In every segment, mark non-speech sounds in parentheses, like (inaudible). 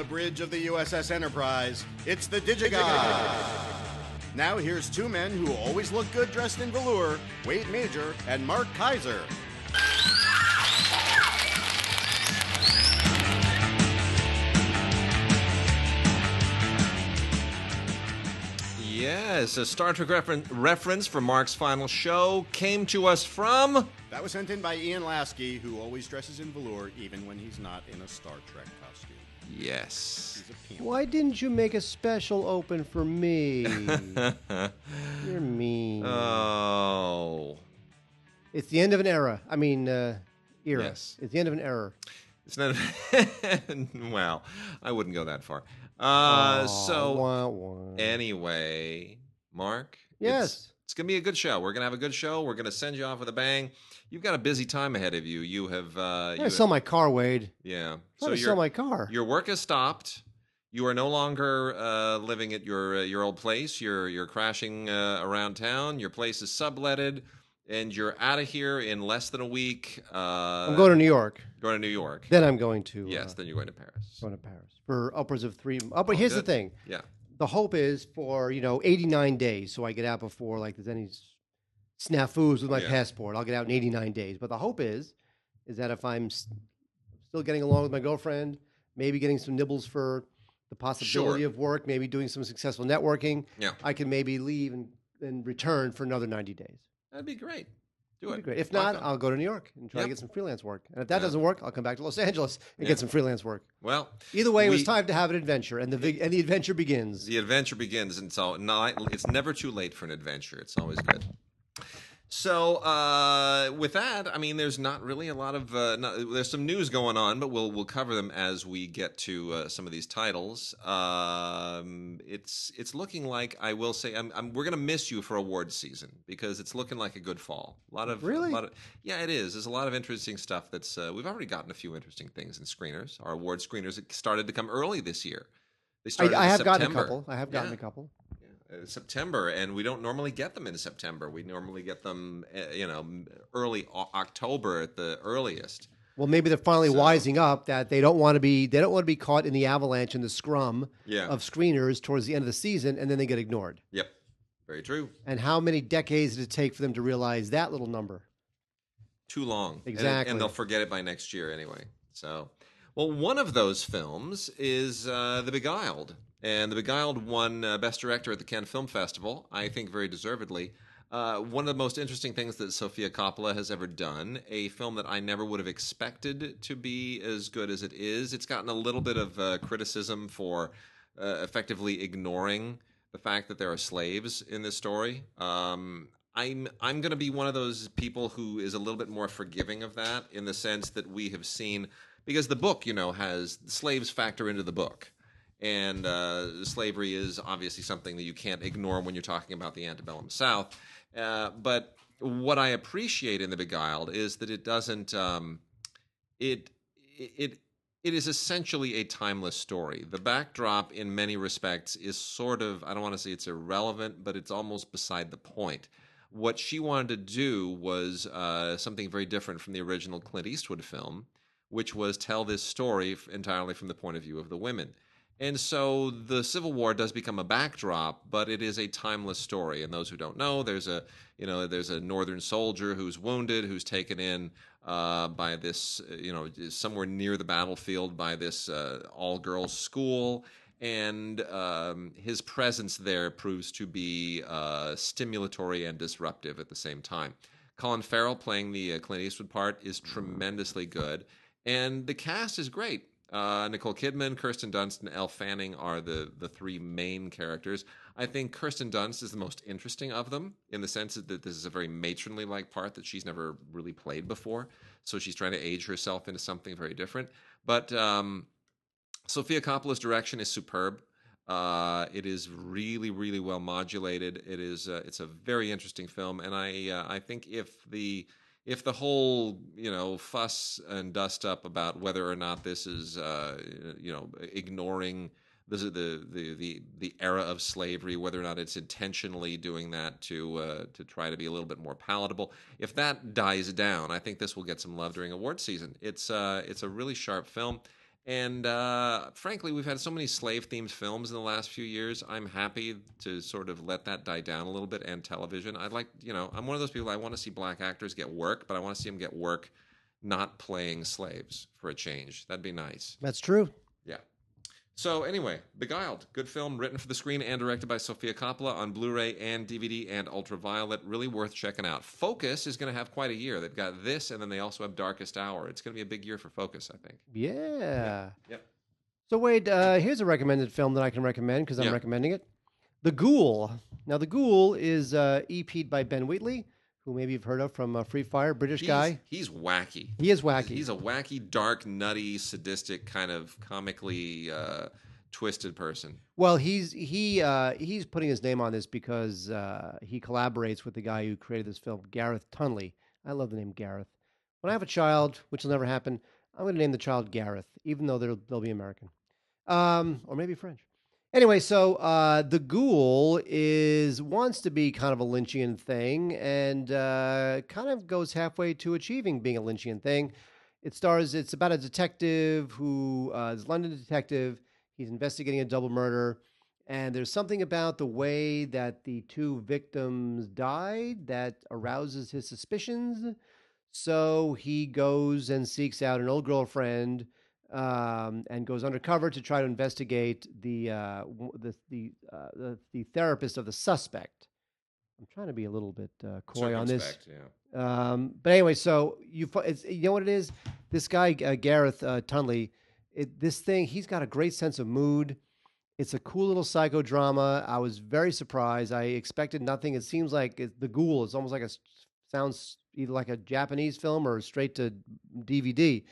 The bridge of the USS Enterprise, it's the DigiGods. Now here's two men who always look good dressed in velour, Wade Major and Mark Keizer. Yes, a Star Trek referen- reference for Mark's final show came to us from. That was sent in by Ian Lasky, who always dresses in velour even when he's not in a Star Trek. Yes. He's a peon. Why didn't you make a special open for me? (laughs) You're mean. Oh. it's the end of an era. I mean, uh, era. Yes. It's the end of an era. It's not. (laughs) well, I wouldn't go that far. Uh, Aw, so, wah, wah. anyway, Mark. Yes. It's, it's going to be a good show. We're going to have a good show. We're going to send you off with a bang. You've got a busy time ahead of you. You have. Uh, I you gotta sell my car, Wade. yeah. I So sell my car. your work has stopped. You are no longer uh, living at your uh, your old place. You're you're crashing uh, around town. Your place is subletted, and you're out of here in less than a week. Uh, I'm going to New York. going to New York. Then I'm going to. yes, Uh, then you're going to Paris. going to Paris for upwards of three. Oh, but here's the thing. Yeah. The hope is for you know 89 days, so I get out before like there's any snafus with my Yeah. passport. I'll get out in 89 days. But the hope is, is that if I'm still getting along with my girlfriend, maybe getting some nibbles for the possibility Sure. of work, maybe doing some successful networking, Yeah. I can maybe leave and, and return for another 90 days. That'd be great. Do That'd it. be great. If not, on. I'll go to New York and try Yep. to get some freelance work. And if that Yeah. doesn't work, I'll come back to Los Angeles and Yeah. get some freelance work. well, Either way, it was time to have an adventure, and the vig- and the adventure begins. the adventure begins, and so it's never too late for an adventure. It's always good. So, uh, with that, I mean, there's not really a lot of uh, no, there's some news going on, but we'll we'll cover them as we get to uh, some of these titles. Um, it's it's looking like I will say I'm, I'm, we're gonna miss you for awards season because it's looking like a good fall. A lot of Really? lot of, yeah, it is. There's a lot of interesting stuff. That's uh, we've already gotten a few interesting things in screeners. Our award screeners started to come early this year. They I, started I in have gotten a couple. I have gotten Yeah a couple. September, and we don't normally get them in September. We normally get them, uh, you know, early October at the earliest. Well, maybe they're finally So- wising up that they don't want to be they don't want to be caught in the avalanche and the scrum Yeah. of screeners towards the end of the season, and then they get ignored. Yep. Very true. And how many decades did it take for them to realize that little number? Too long. And- Exactly. And, they'll forget it by next year anyway. So, well, one of those films is uh, The Beguiled. And The Beguiled won uh, Best Director at the Cannes Film Festival, I think very deservedly. Uh, one of the most interesting things that Sofia Coppola has ever done, a film that I never would have expected to be as good as it is. It's gotten a little bit of uh, criticism for uh, effectively ignoring the fact that there are slaves in this story. Um, I'm I'm going to be one of those people who is a little bit more forgiving of that in the sense that we have seen because the book, you know, has slaves factor into the book. And uh, slavery is obviously something that you can't ignore when you're talking about the antebellum South. Uh, but what I appreciate in The Beguiled is that it doesn't. Um, it it it is essentially a timeless story. The backdrop, in many respects, is sort of I don't want to say it's irrelevant, but it's almost beside the point. What she wanted to do was uh, something very different from the original Clint Eastwood film, which was tell this story entirely from the point of view of the women. And so the Civil War does become a backdrop, but it is a timeless story. And those who don't know, there's a you know there's a Northern soldier who's wounded, who's taken in uh, by this uh, you know somewhere near the battlefield by this uh, all girls school, and um, his presence there proves to be uh, stimulatory and disruptive at the same time. Colin Farrell playing the uh, Clint Eastwood part is tremendously good, and the cast is great. Uh, Nicole Kidman, Kirsten Dunst, and Elle Fanning are the the three main characters. I think Kirsten Dunst is the most interesting of them in the sense that this is a very matronly like part that she's never really played before. So she's trying to age herself into something very different. But um, Sofia Coppola's direction is superb. Uh, it is really, really well modulated. It is. Uh, it's a very interesting film, and I. Uh, I think if the if the whole you know fuss and dust up about whether or not this is uh, you know ignoring the, the the the the era of slavery, whether or not it's intentionally doing that to uh, to try to be a little bit more palatable, if that dies down, I think this will get some love during award season. It's uh, it's a really sharp film. And uh, frankly, we've had so many slave themed films in the last few years. I'm happy to sort of let that die down a little bit and television. I'd like, you know, I'm one of those people, I want to see black actors get work, but I want to see them get work not playing slaves for a change. That'd be nice. That's true. Yeah. So anyway, Beguiled, good film written for the screen and directed by Sofia Coppola on Blu-ray and DVD and Ultraviolet. Really worth checking out. Focus is going to have quite a year. They've got this, and then they also have Darkest Hour. It's going to be a big year for Focus, I think. Yeah. Yep. So Wade, uh, here's a recommended film that I can recommend because I'm Yeah. recommending it. The Ghoul. Now, The Ghoul is uh, EP'd by Ben Wheatley, who maybe you've heard of from uh, Free Fire, British He's, guy. He's wacky. He is wacky. He's a wacky, dark, nutty, sadistic, kind of comically uh, twisted person. Well, he's he uh, he's putting his name on this because uh, he collaborates with the guy who created this film, Gareth Tunley. I love the name Gareth. When I have a child, which will never happen, I'm going to name the child Gareth, even though they'll they'll be American, um, or maybe French. Anyway, so uh, the Ghoul is wants to be kind of a Lynchian thing, and uh, kind of goes halfway to achieving being a Lynchian thing. It stars. It's about a detective who uh, is a London detective. He's investigating a double murder, and there's something about the way that the two victims died that arouses his suspicions. So he goes and seeks out an old girlfriend um, and goes undercover to try to investigate the uh, the the, uh, the the therapist of the suspect. I'm trying to be a little bit uh, coy on this. Yeah. Um, but anyway, so you it's, you know what it is. This guy uh, Gareth uh, Tunley, it, this thing he's got a great sense of mood. It's a cool little psychodrama. I was very surprised. I expected nothing. It seems like it, the Ghoul is almost like a sounds either like a Japanese film or straight to DVD.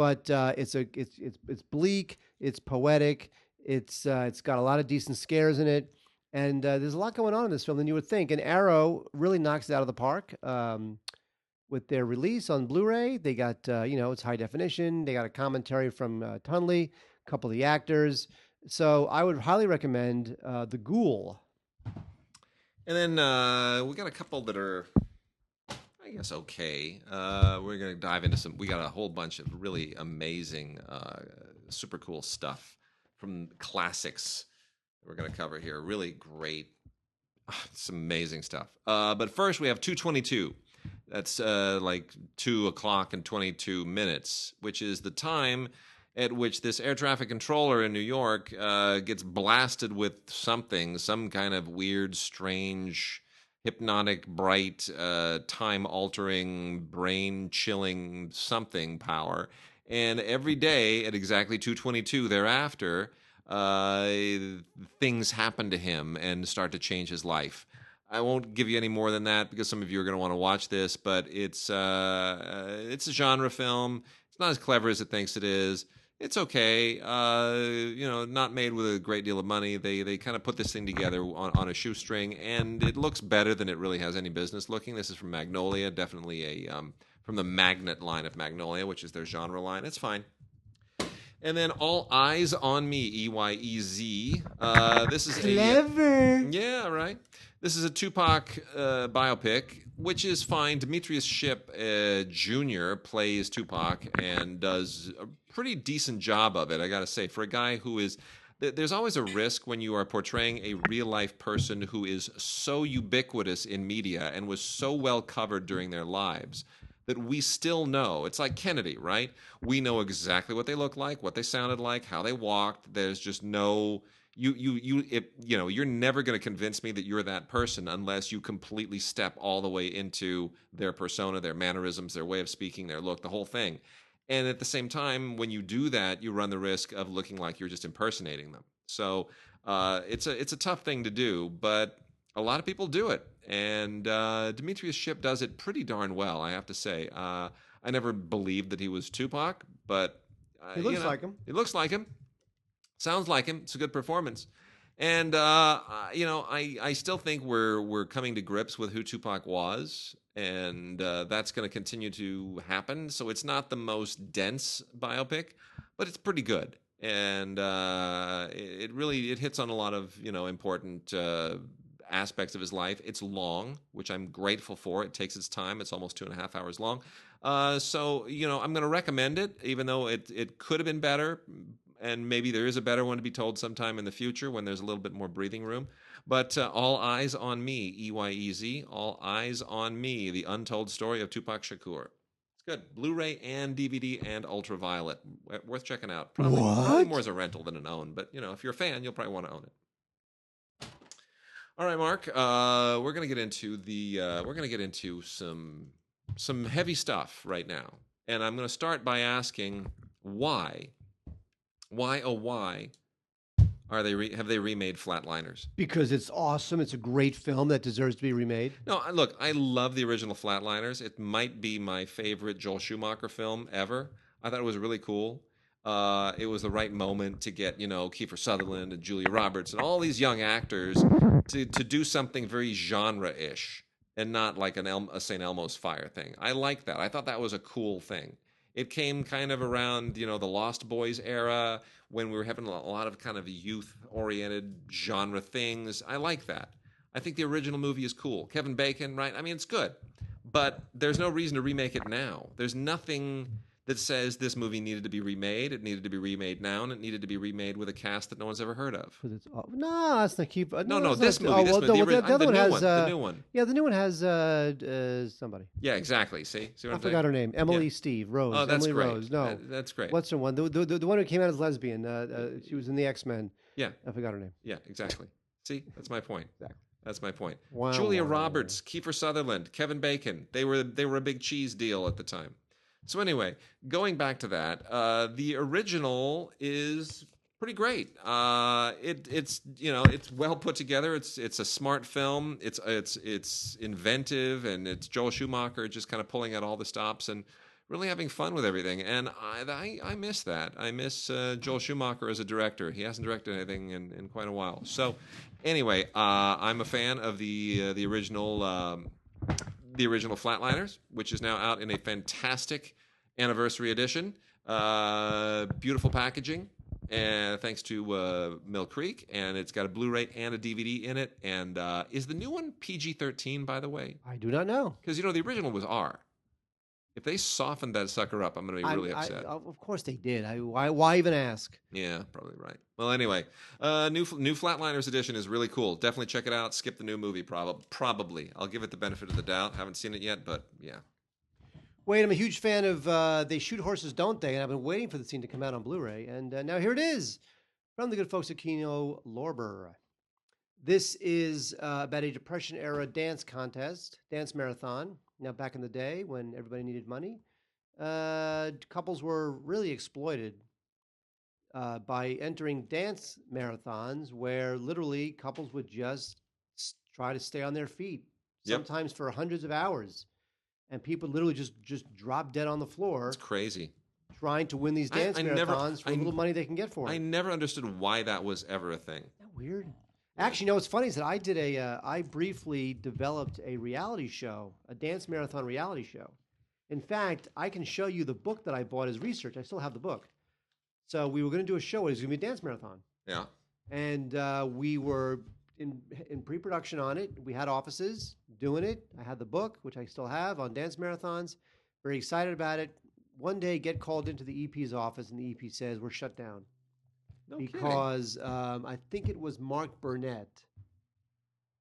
But uh, it's a it's it's it's bleak. It's poetic. It's uh, it's got a lot of decent scares in it. And uh, there's a lot going on in this film than you would think. And Arrow really knocks it out of the park um, with their release on Blu-ray. They got uh, you know it's high definition. They got a commentary from uh, Tunley, a couple of the actors. So I would highly recommend uh, The Ghoul. And then we got a couple that are, I guess, okay. Uh, we're to dive into some. We got a whole bunch of really amazing, uh, super cool stuff from classics we're to cover here. Really great, some amazing stuff. Uh, but first, we have 222. That's uh, like 2 o'clock and 22 minutes, which is the time at which this air traffic controller in New York uh, gets blasted with something, some kind of weird, strange, hypnotic, bright, uh, time altering, brain chilling something power. And every day at exactly 222 thereafter, uh, things happen to him and start to change his life. I won't give you any more than that because some of you are going to want to watch this, but it's uh, it's a genre film. It's not as clever as it thinks it is. It's okay. Uh, you know, not made with a great deal of money. They they kind of put this thing together on, on a shoestring, and it looks better than it really has any business looking. This is from Magnolia, definitely a um, from the Magnet line of Magnolia, which is their genre line. It's fine. And then All Eyez on Me, E Y E Z. Uh, this is a Clever. yeah, right. This is a Tupac uh, biopic, which is fine. Demetrius Shipp uh, Jr. plays Tupac and does a pretty decent job of it. I got to say, for a guy who is. There's always a risk when you are portraying a real life person who is so ubiquitous in media and was so well covered during their lives that we still know. It's like Kennedy, right? We know exactly what they look like, what they sounded like, how they walked. There's just no you you you it, you know you're never going to convince me that you're that person unless you completely step all the way into their persona their mannerisms their way of speaking their look the whole thing and at the same time when you do that you run the risk of looking like you're just impersonating them so uh, it's a it's a tough thing to do but a lot of people do it and uh, demetrius shipp does it pretty darn well i have to say uh, i never believed that he was tupac but uh, He you looks know, like him. he looks like him sounds like him. It's a good performance. And uh, you know, I, I still think we're we're coming to grips with who Tupac was, and uh, that's going to continue to happen. So it's not the most dense biopic, but it's pretty good, and uh, it, really it hits on a lot of you know important uh, aspects of his life. It's long, which I'm grateful for. It takes its time. It's almost two and a half hours long, Uh, so you know, I'm going to recommend it, even though it it could have been better, and maybe there is a better one to be told sometime in the future when there's a little bit more breathing room. But uh, all eyes on me, E Y E Z, all eyes on me, the untold story of Tupac Shakur. It's good, Blu-ray and DVD and Ultraviolet, worth checking out. Probably, probably more as a rental than an own, but you know, if you're a fan, you'll probably want to own it. All right, Mark. Uh, we're gonna get into the uh, we're gonna get into some some heavy stuff right now, and I'm gonna start by asking why, why oh why are they re- have they remade Flatliners? Because it's awesome. It's a great film that deserves to be remade. No, look, I love the original Flatliners. It might be my favorite Joel Schumacher film ever. I thought it was really cool. Uh, it was the right moment to get, you know, Kiefer Sutherland and Julia Roberts and all these young actors to, to do something very genre ish and not like an El- a St. Elmo's Fire thing. I like that. I thought that was a cool thing. It came kind of around, you know, the Lost Boys era when we were having a lot of kind of youth oriented genre things. I like that. I think the original movie is cool. Kevin Bacon, right? I mean, it's good. But there's no reason to remake it now. There's nothing that says this movie needed to be remade. It needed to be remade now, and it needed to be remade with a cast that no one's ever heard of. It's aw- no, that's not keep. Uh, No, no, that's this movie. Oh, this well, movie, no, the, the, ori- the other the one new has. one. uh, the new one. Yeah, the new one has uh, uh, somebody. Yeah, exactly. See, see what I I'm forgot saying? her name. Emily Steve Rose. Oh, that's Emily great. Rose. No, That- that's great. what's her one? The, the, the, the one who came out as lesbian. Uh, uh, she was in the X Men. Yeah. I forgot her name. Yeah, exactly. See, that's my point. Exactly. That's my point. Wow, Julia. Roberts, Kiefer Sutherland, Kevin Bacon. They were they were a big cheese deal at the time. So anyway, going back to that, uh, the original is pretty great. Uh, it it's you know it's well put together. It's it's a smart film. It's it's it's inventive and it's Joel Schumacher just kind of pulling out all the stops and really having fun with everything. And I I, I miss that. I miss uh, Joel Schumacher as a director. He hasn't directed anything in, in quite a while. So anyway, uh, I'm a fan of the uh, the original. Um, the original Flatliners, which is now out in a fantastic anniversary edition. Uh, beautiful packaging, and thanks to uh, Mill Creek, and it's got a Blu-ray and a DVD in it. And uh, is the new one PG-13, by the way? I do not know. Because you know the original was R. If they softened that sucker up, I'm going to be really I- upset. of course they did. I, why, why even ask? Yeah, probably right. Well, anyway, uh, new new Flatliners edition is really cool. Definitely check it out. Skip the new movie, prob- probably. I'll give it the benefit of the doubt. Haven't seen it yet, but yeah. Wait, I'm a huge fan of uh, They Shoot Horses, Don't They? And I've been waiting for the scene to come out on Blu ray. And uh, now here it is from the good folks at Kino Lorber. This is uh, about a Depression era dance contest, dance marathon. Now, back in the day when everybody needed money, uh, couples were really exploited uh, by entering dance marathons where literally couples would just try to stay on their feet, Yep. sometimes for hundreds of hours. And people literally just just drop dead on the floor It's crazy. trying to win these I- dance I never- marathons for I- little money they can get for it. I never understood why that was ever a thing. Isn't that weird? Actually, no. What's funny is that I did a. Uh, I briefly developed a reality show, a dance marathon reality show. In fact, I can show you the book that I bought as research. I still have the book. So we were going to do a show. It was going to be a dance marathon, Yeah. and uh, we were in in pre-production on it. We had offices doing it. I had the book, which I still have on dance marathons. Very excited about it. One day, get called into the EP's office, and the EP says we're shut down No because um, I think it was Mark Burnett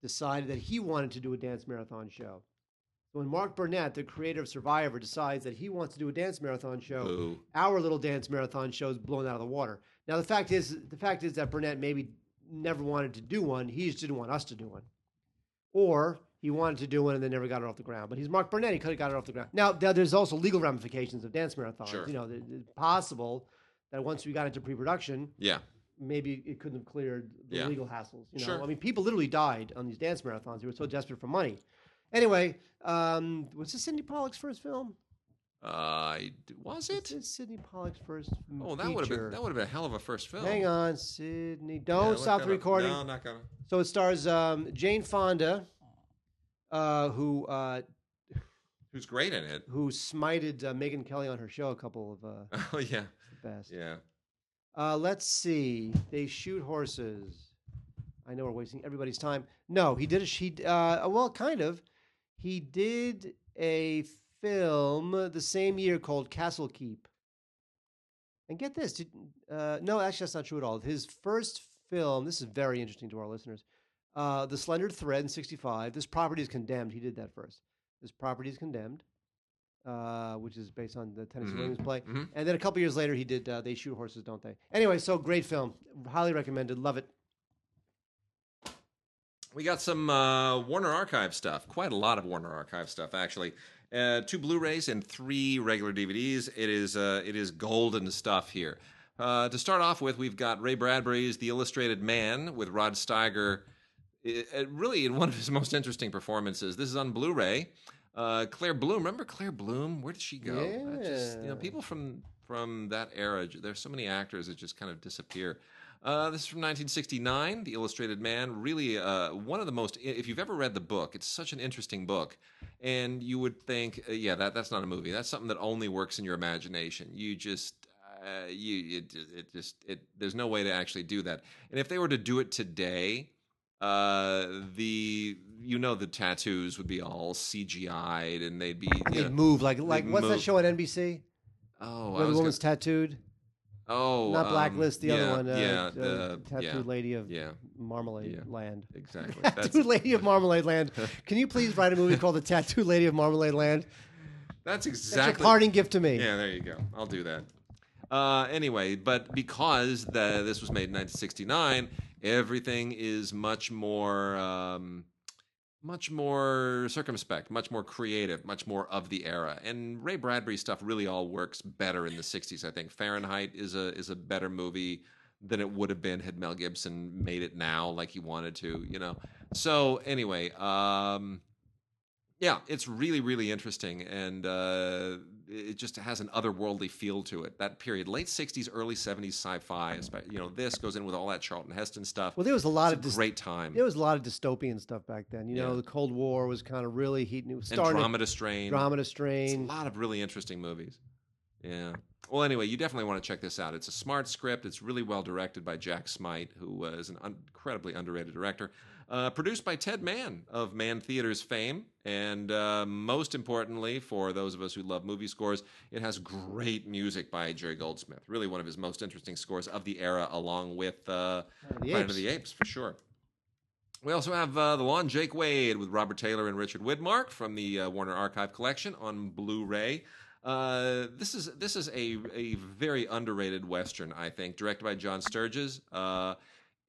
decided that he wanted to do a dance marathon show. When Mark Burnett, the creator of Survivor, decides that he wants to do a dance marathon show, Boo. our little dance marathon show is blown out of the water. Now the fact is, the fact is that Burnett maybe never wanted to do one. He just didn't want us to do one, or he wanted to do one and then never got it off the ground. But he's Mark Burnett; he could have got it off the ground. Now there's also legal ramifications of dance marathons. Sure. You know, it's possible that once we got into pre-production, Yeah. maybe it couldn't have cleared the Yeah. legal hassles. You know, Sure. I mean, people literally died on these dance marathons. They were so desperate for money. Anyway, um, was this Sidney Pollack's first film? Uh, was it? This is Sidney Pollack's first Oh, that would have been that would have been a hell of a first film. Hang on, Sydney. Don't look stop the recording. No, not gonna. So it stars um, Jane Fonda, uh, who uh, Who's great in it? who smited uh, Megyn Kelly on her show a couple of uh, (laughs) Oh yeah, best. yeah. Uh, let's see. They shoot horses. I know we're wasting everybody's time. No, he did a she. Uh, well, kind of. He did a film the same year called Castle Keep. And get this, did, uh, no, actually, that's not true at all. His first film, this is very interesting to our listeners. Uh, the Slender Thread in '65. This property is condemned. He did that first. This property is condemned, uh, which is based on the Tennessee Mhm. Williams play. Mhm. And then a couple years later, he did uh, They Shoot Horses, Don't They? Anyway, so great film. Highly recommended. Love it. We got some uh, Warner Archive stuff. Quite a lot of Warner Archive stuff, actually. Uh, two Blu-rays and three regular DVDs. It is uh, it is golden stuff here. Uh, to start off with, we've got Ray Bradbury's The Illustrated Man with Rod Steiger. i- really, in one of his most interesting performances. This is on Blu-ray. Uh, Claire Bloom, remember Claire Bloom? Where did she go? I just, you know, people from from that era. There's so many actors that just kind of disappear. Uh, this is from 1969, The Illustrated Man. Really, uh, one of the most. If you've ever read the book, it's such an interesting book, and you would think, uh, yeah, that that's not a movie. That's something that only works in your imagination. You just, uh, you it, it just it. There's no way to actually do that. And if they were to do it today, uh, the you know the tattoos would be all CGI'd, and they'd be They'd know, move like like what's that show on NBC oh, where I the woman's gonna, tattooed? oh, Not um, Blacklist, the yeah, other one. Uh, yeah, uh, the tattooed yeah, lady of yeah. Marmalade Yeah. Land. Exactly. (laughs) That's, Tattooed Lady of Marmalade Land. (laughs) Can you please write a movie called The Tattooed Lady of Marmalade Land? that's That's exactly. your parting gift to me. Yeah, there you go. I'll do that. Uh, anyway, but because the, this was made in 1969, everything is much more, um, much more circumspect, much more creative, much more of the era. And Ray Bradbury stuff really all works better in the 60s. I think Fahrenheit is a is a better movie than it would have been had Mel Gibson made it now like he wanted to. You know. So anyway. Um, yeah, it's really, really interesting, and uh, it just has an otherworldly feel to it. That period, late '60s, early '70s sci-fi. You know, this goes in with all that Charlton Heston stuff. Well, there was a lot it's of a great time. there was a lot of dystopian stuff back then. You know, the Cold War was kind of really heating. It was and starting. Dramata Strain. Dramata It's a lot of really interesting movies. Yeah. Well, anyway, you definitely want to check this out. It's a smart script. It's really well directed by Jack Smight, who uh, was an un- incredibly underrated director. Uh, produced by Ted Mann of Mann Theaters fame. And uh, most importantly, for those of us who love movie scores, it has great music by Jerry Goldsmith. Really one of his most interesting scores of the era, along with uh, Planet of the Planet Apes. of the Apes, for sure. We also have uh, The Law and Jake Wade with Robert Taylor and Richard Widmark from the uh, Warner Archive Collection on Blu-ray. Uh, this is this is a a very underrated western, I think, directed by John Sturges. Uh,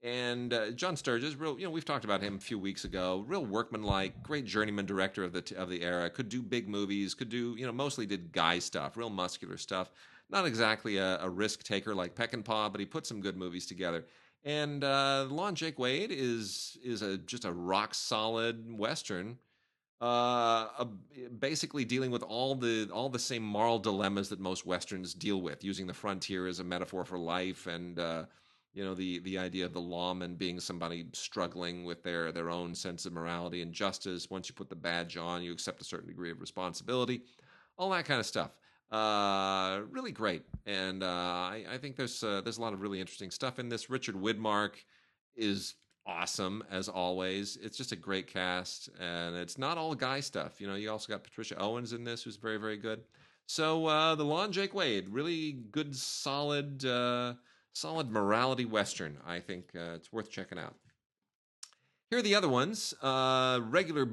and uh, John Sturges, real you know, we've talked about him a few weeks ago. Real workmanlike, great journeyman director of the t- of the era. Could do big movies. Could do you know mostly did guy stuff, real muscular stuff. Not exactly a, a risk taker like Peckinpah, but he put some good movies together. And uh, Law and Jake Wade is is a just a rock solid western, uh, a, basically dealing with all the all the same moral dilemmas that most westerns deal with, using the frontier as a metaphor for life, and uh, you know the the idea of the lawman being somebody struggling with their their own sense of morality and justice. Once you put the badge on, you accept a certain degree of responsibility, all that kind of stuff. Uh, really great, and uh, I, I think there's uh, there's a lot of really interesting stuff in this. Richard Widmark is awesome as always. It's just a great cast, and it's not all guy stuff. You know, you also got Patricia Owens in this, who's very very good. So uh, the Law and Jake Wade, really good, solid, uh, solid morality western. I think uh, it's worth checking out. Here are the other ones. Uh, regular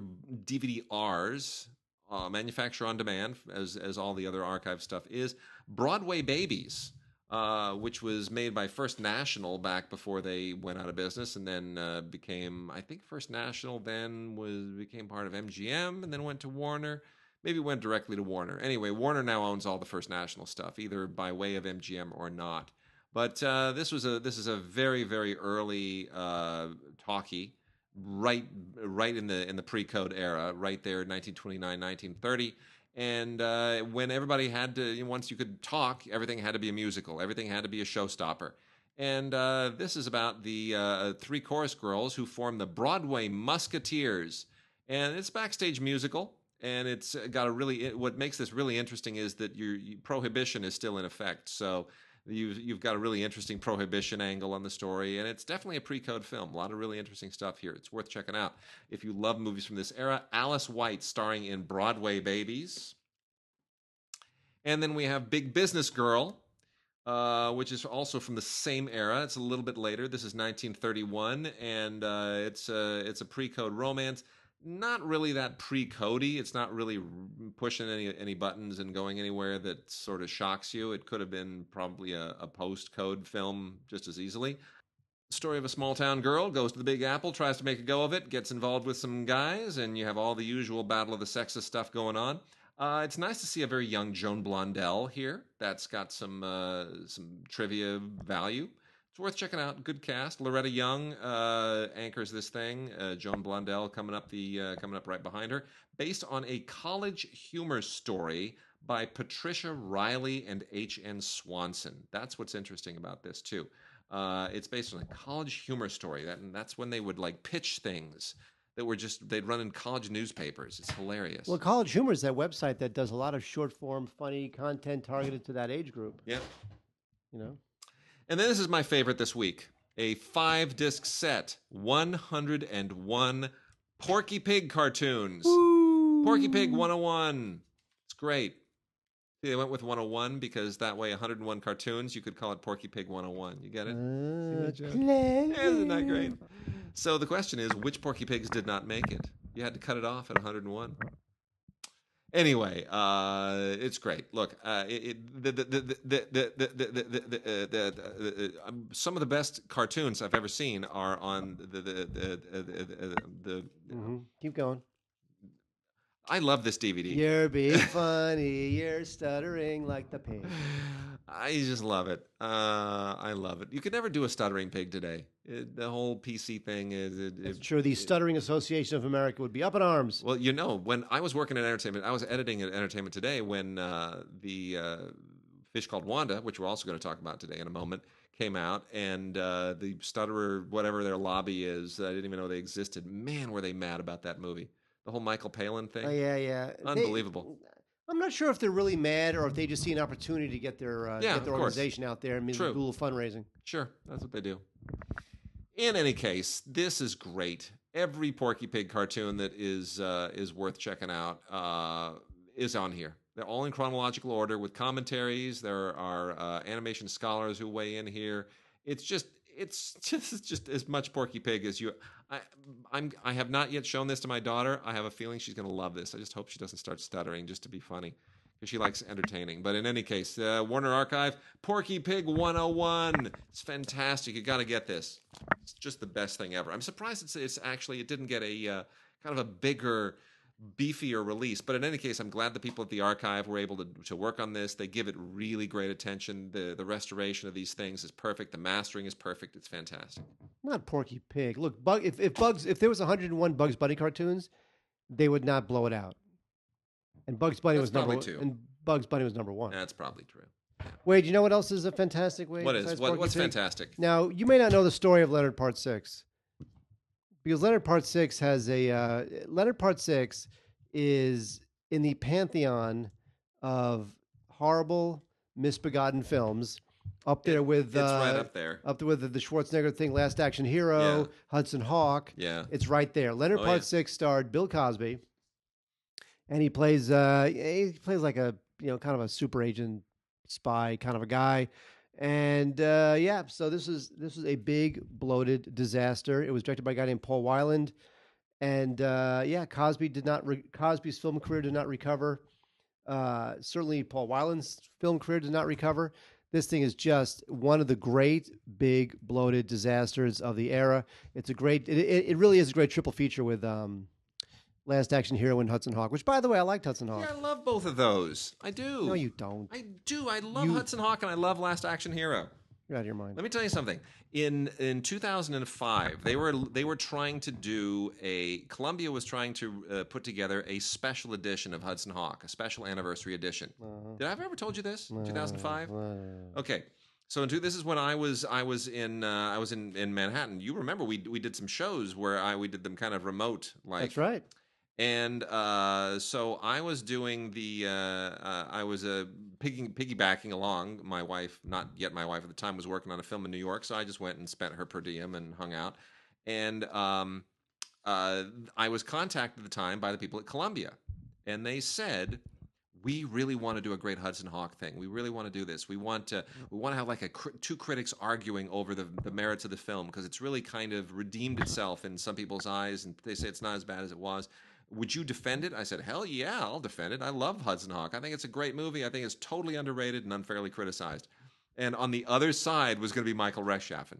DVD R's, uh, manufacture on demand, as as all the other archive stuff is. Broadway Babies, uh, which was made by First National back before they went out of business, and then uh, became I think First National then was became part of MGM, and then went to Warner. Maybe went directly to Warner. Anyway, Warner now owns all the First National stuff, either by way of MGM or not. But uh, this was a this is a very very early uh, talkie right right in the in the pre-code era right there 1929 1930 and uh, when everybody had to once you could talk everything had to be a musical. Everything had to be a showstopper. And uh, this is about the uh, three chorus girls who form the broadway musketeers. And it's backstage musical. And it's got a really what makes this really interesting is that your prohibition is still in effect. So You've, you've got a really interesting prohibition angle on the story, and it's definitely a pre code film. A lot of really interesting stuff here. It's worth checking out. If you love movies from this era, Alice White starring in Broadway Babies. And then we have Big Business Girl, uh, which is also from the same era. It's a little bit later. This is 1931, and uh, it's a it's a pre-code romance. Not really that pre-cody. It's not really pushing any any buttons and going anywhere that sort of shocks you. It could have been probably a, a post-code film just as easily. Story of a small town girl goes to the Big Apple, tries to make a go of it, gets involved with some guys, and you have all the usual battle of the sexes stuff going on. Uh, it's nice to see a very young Joan Blondell here. That's got some uh, some trivia value. It's worth checking out. Good cast. Loretta Young uh, anchors this thing. Uh, Joan Blondell coming up the uh, coming up right behind her. Based on a college humor story by Patricia Riley and H. N. Swanson. That's what's interesting about this too. Uh, it's based on a college humor story. That and that's when they would like pitch things that were just they'd run in college newspapers. It's hilarious. Well, College Humor is that website that does a lot of short form, funny content targeted to that age group. yeah. You know, And then this is my favorite this week a five disc set 101 Porky Pig cartoons. Porky Pig 101. It's great. See, they went with 101 because that way 101 cartoons, you could call it Porky Pig 101. You get it? Uh, (laughs) clever. Isn't that great? So the question is, which Porky Pigs did not make it? You had to cut it off at 101. Anyway, uh, it's great. Look, some of the best cartoons I've ever seen are on the the the the. Keep going. I love this DVD. You're being (laughs) funny. You're stuttering like the pig. I just love it. Uh, I love it. You could never do a stuttering pig today. It, the whole PC thing is. It, It's it- true. The Stuttering Association of America would be up in arms. Well, you know, when I was working at entertainment, I was editing at Entertainment Today when uh, the uh, Fish Called Wanda, which we're also going to talk about today in a moment, came out, and uh, the Stutterer, whatever their lobby is, I didn't even know they existed. Man, were they mad about that movie? The whole Michael Palin thing. Oh, yeah, yeah. They- Unbelievable. I'm not sure if they're really mad or if they just see an opportunity to get their uh, Yeah, get their of course. organization out there and maybe True. do a little fundraising. Sure, that's what they do. In any case, this is great. Every Porky Pig cartoon that is uh, is worth checking out uh, is on here. They're all in chronological order with commentaries. There are uh, animation scholars who weigh in here. It's just it's (laughs) just just as much Porky Pig as you. I I'm I have not yet shown this to my daughter. I have a feeling she's going to love this. I just hope she doesn't start stuttering just to be funny because she likes entertaining. But in any case, uh, Warner Archive, Porky Pig 101. It's fantastic. You got to get this. It's just the best thing ever. I'm surprised it's, it's actually it didn't get a uh, kind of a bigger, beefier release. But in any case, I'm glad the people at the archive were able to, to work on this. They give it really great attention. The the restoration of these things is perfect. The mastering is perfect. It's fantastic. Not Porky Pig. Look, Bug. If, if Bugs, if there was 101 Bugs Bunny cartoons, they would not blow it out. And Bugs Bunny That's was number two. And Bugs Bunny was number one. That's probably true. Wade, you know what else is a fantastic way? What is what, what's fantastic? Now, you may not know the story of Leonard Part Six, because Leonard Part Six has a uh, Leonard Part Six is in the pantheon of horrible, misbegotten films, up there with It's right uh, up there. up there with the, the Schwarzenegger thing, Last Action Hero, Yeah. Hudson Hawk. Yeah. It's right there. Leonard Oh, Part yeah. Six starred Bill Cosby, and he plays uh he plays like a you know kind of a super agent spy kind of a guy. And uh, yeah, so this is this is a big bloated disaster. It was directed by a guy named Paul Weiland, and uh, yeah, Cosby did not re- Cosby's film career did not recover. Uh, certainly, Paul Weiland's film career did not recover. This thing is just one of the great big bloated disasters of the era. It's a great. It, it, it really is a great triple feature with um, Last Action Hero and Hudson Hawk. Which, by the way, I liked Hudson Hawk. Yeah, I love both of those. I do. No, you don't. I do. I love You- Hudson Hawk and I love Last Action Hero. You're out of your mind. Let me tell you something. In in 2005, they were they were trying to do a Columbia was trying to uh, put together a special edition of Hudson Hawk, a special anniversary edition. Did I have ever told you this? 2005. Okay. So into, this is when I was I was in uh, I was in, in Manhattan. You remember we we did some shows where I we did them kind of remote like That's right. And uh, so I was doing the uh, uh, I was uh, piggy, piggybacking along. My wife, not yet my wife at the time, was working on a film in New York, so I just went and spent her per diem and hung out. And um, uh, I was contacted at the time by the people at Columbia, and they said we really want to do a great Hudson Hawk thing. We really want to do this. We want to we want to have like a two critics arguing over the, the merits of the film because it's really kind of redeemed itself in some people's eyes, and they say it's not as bad as it was. Would you defend it? I said, hell yeah, I'll defend it. I love Hudson Hawk. I think it's a great movie. I think it's totally underrated and unfairly criticized. And on the other side was going to be Michael Rechtschaffen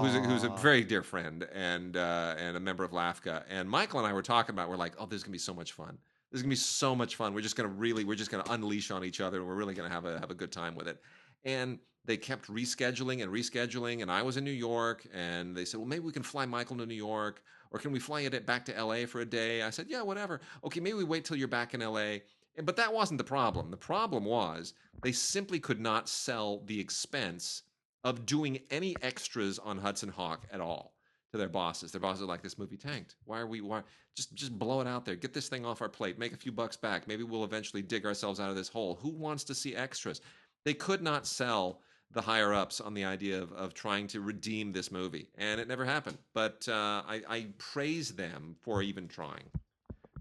who's a, who's a very dear friend and uh, and a member of LAFCA. And Michael and I were talking about, we're like, oh, this is gonna be so much fun. This is gonna be so much fun. We're just gonna really, we're just gonna unleash on each other, and we're really gonna have a have a good time with it. And they kept rescheduling and rescheduling, and I was in New York, and they said, well, maybe we can fly Michael to New York, or can we fly it back to LA for a day? I said, yeah, whatever. Okay, maybe we wait till you're back in LA. But that wasn't the problem. The problem was they simply could not sell the expense of doing any extras on Hudson Hawk at all to their bosses. Their bosses are like, "This movie tanked. Why are we? Why just just blow it out there? Get this thing off our plate. Make a few bucks back. Maybe we'll eventually dig ourselves out of this hole. Who wants to see extras?" They could not sell the higher ups on the idea of, of trying to redeem this movie, and it never happened. But uh, I, I praise them for even trying.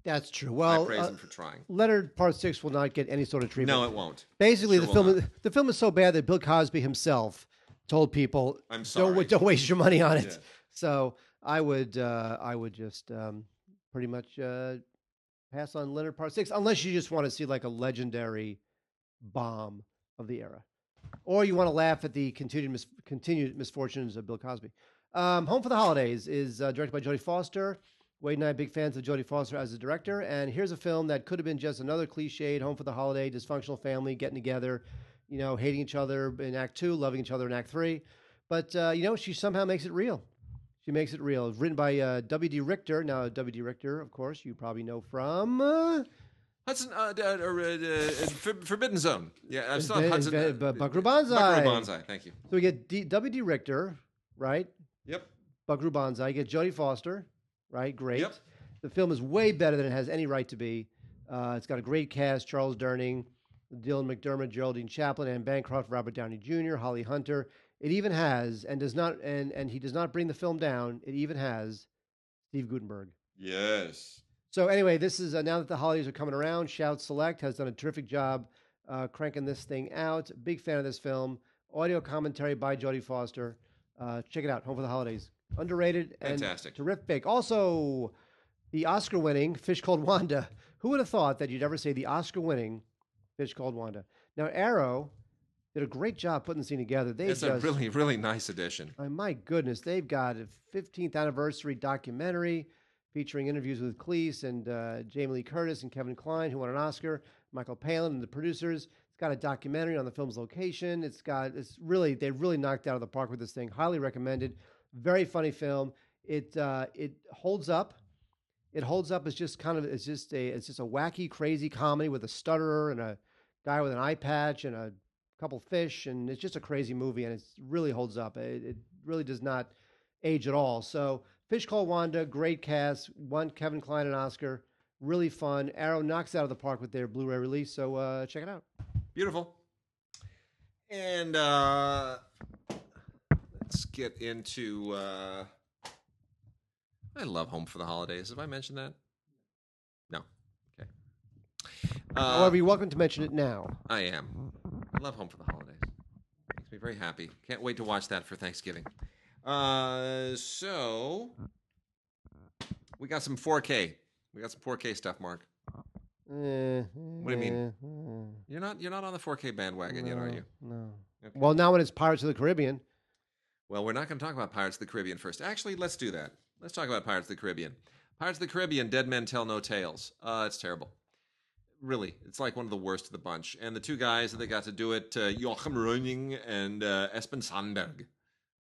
That's true. Well, I praise uh, them for trying. Leonard Part Six will not get any sort of treatment. No, it won't. Basically, Sure the film not. the film is so bad that Bill Cosby himself told people, I'm sorry, "Don't don't waste your money on it." Yeah. So I would uh, I would just um, pretty much uh, pass on Leonard Part Six, unless you just want to see like a legendary bomb of the era, or you want to laugh at the continued mis- continued misfortunes of Bill Cosby. Um, Home for the Holidays is uh, directed by Jodie Foster. Wade and I are big fans of Jodie Foster as a director, and here's a film that could have been just another cliched home for the holiday, dysfunctional family getting together, you know, hating each other in Act Two, loving each other in Act Three. But uh, you know, she somehow makes it real. She makes it real. Written by uh, W.D. Richter. Now, W.D. Richter, of course, you probably know from uh, Hudson, uh, uh, uh, uh, Forbidden Zone. Yeah, I'm still Hudson. uh, Bu- Buckaroo Banzai. Buckaroo Banzai. Thank you. So we get D- W.D. Richter, right? Yep. Buckaroo Banzai. You get Jodie Foster, right? Great. Yep. The film is way better than it has any right to be. Uh, it's got a great cast: Charles Durning, Dylan McDermott, Geraldine Chaplin, Anne Bancroft, Robert Downey Jr., Holly Hunter. It even has, and does not, and and he does not bring the film down. It even has Steve Guttenberg. Yes. So anyway, this is uh, now that the holidays are coming around. Shout Select has done a terrific job uh, cranking this thing out. Big fan of this film. Audio commentary by Jodie Foster. Uh, check it out. Home for the Holidays. Underrated and Fantastic. terrific. Also, the Oscar-winning Fish Called Wanda. Who would have thought that you'd ever say the Oscar-winning Fish Called Wanda? Now, Arrow did a great job putting the scene together. They It's a really, really nice addition. My goodness, they've got a 15th anniversary documentary featuring interviews with Cleese and uh, Jamie Lee Curtis and Kevin Kline, who won an Oscar, Michael Palin and the producers. It's got a documentary on the film's location. It's got it's really they really knocked out of the park with this thing. Highly recommended. Very funny film. It uh, it holds up. It holds up as just kind of it's just a it's just a wacky, crazy comedy with a stutterer and a guy with an eye patch and a couple fish, and it's just a crazy movie, and it really holds up. It, it really does not age at all. So, Fish Called Wanda, great cast, won Kevin Kline an Oscar, really fun. Arrow knocks out of the park with their Blu-ray release, so uh, check it out. Beautiful. And uh, let's get into. Uh, I love Home for the Holidays. Have I mentioned that? No. Okay. Uh, However, you're welcome to mention it now. I am. I love Home for the Holidays. Makes me very happy. Can't wait to watch that for Thanksgiving. Uh, so we got some 4K. We got some 4K stuff, Mark. what do you mean? You're not you're not on the 4K bandwagon yet, are you? No. Okay. Well, now when it's Pirates of the Caribbean, Well, we're not going to talk about Pirates of the Caribbean first. Actually, let's do that. Let's talk about Pirates of the Caribbean. Pirates of the Caribbean, Dead Men Tell No Tales. Uh, it's terrible. Really, it's like one of the worst of the bunch. And the two guys that they got to do it, uh, Joachim Rønning and uh, Espen Sandberg,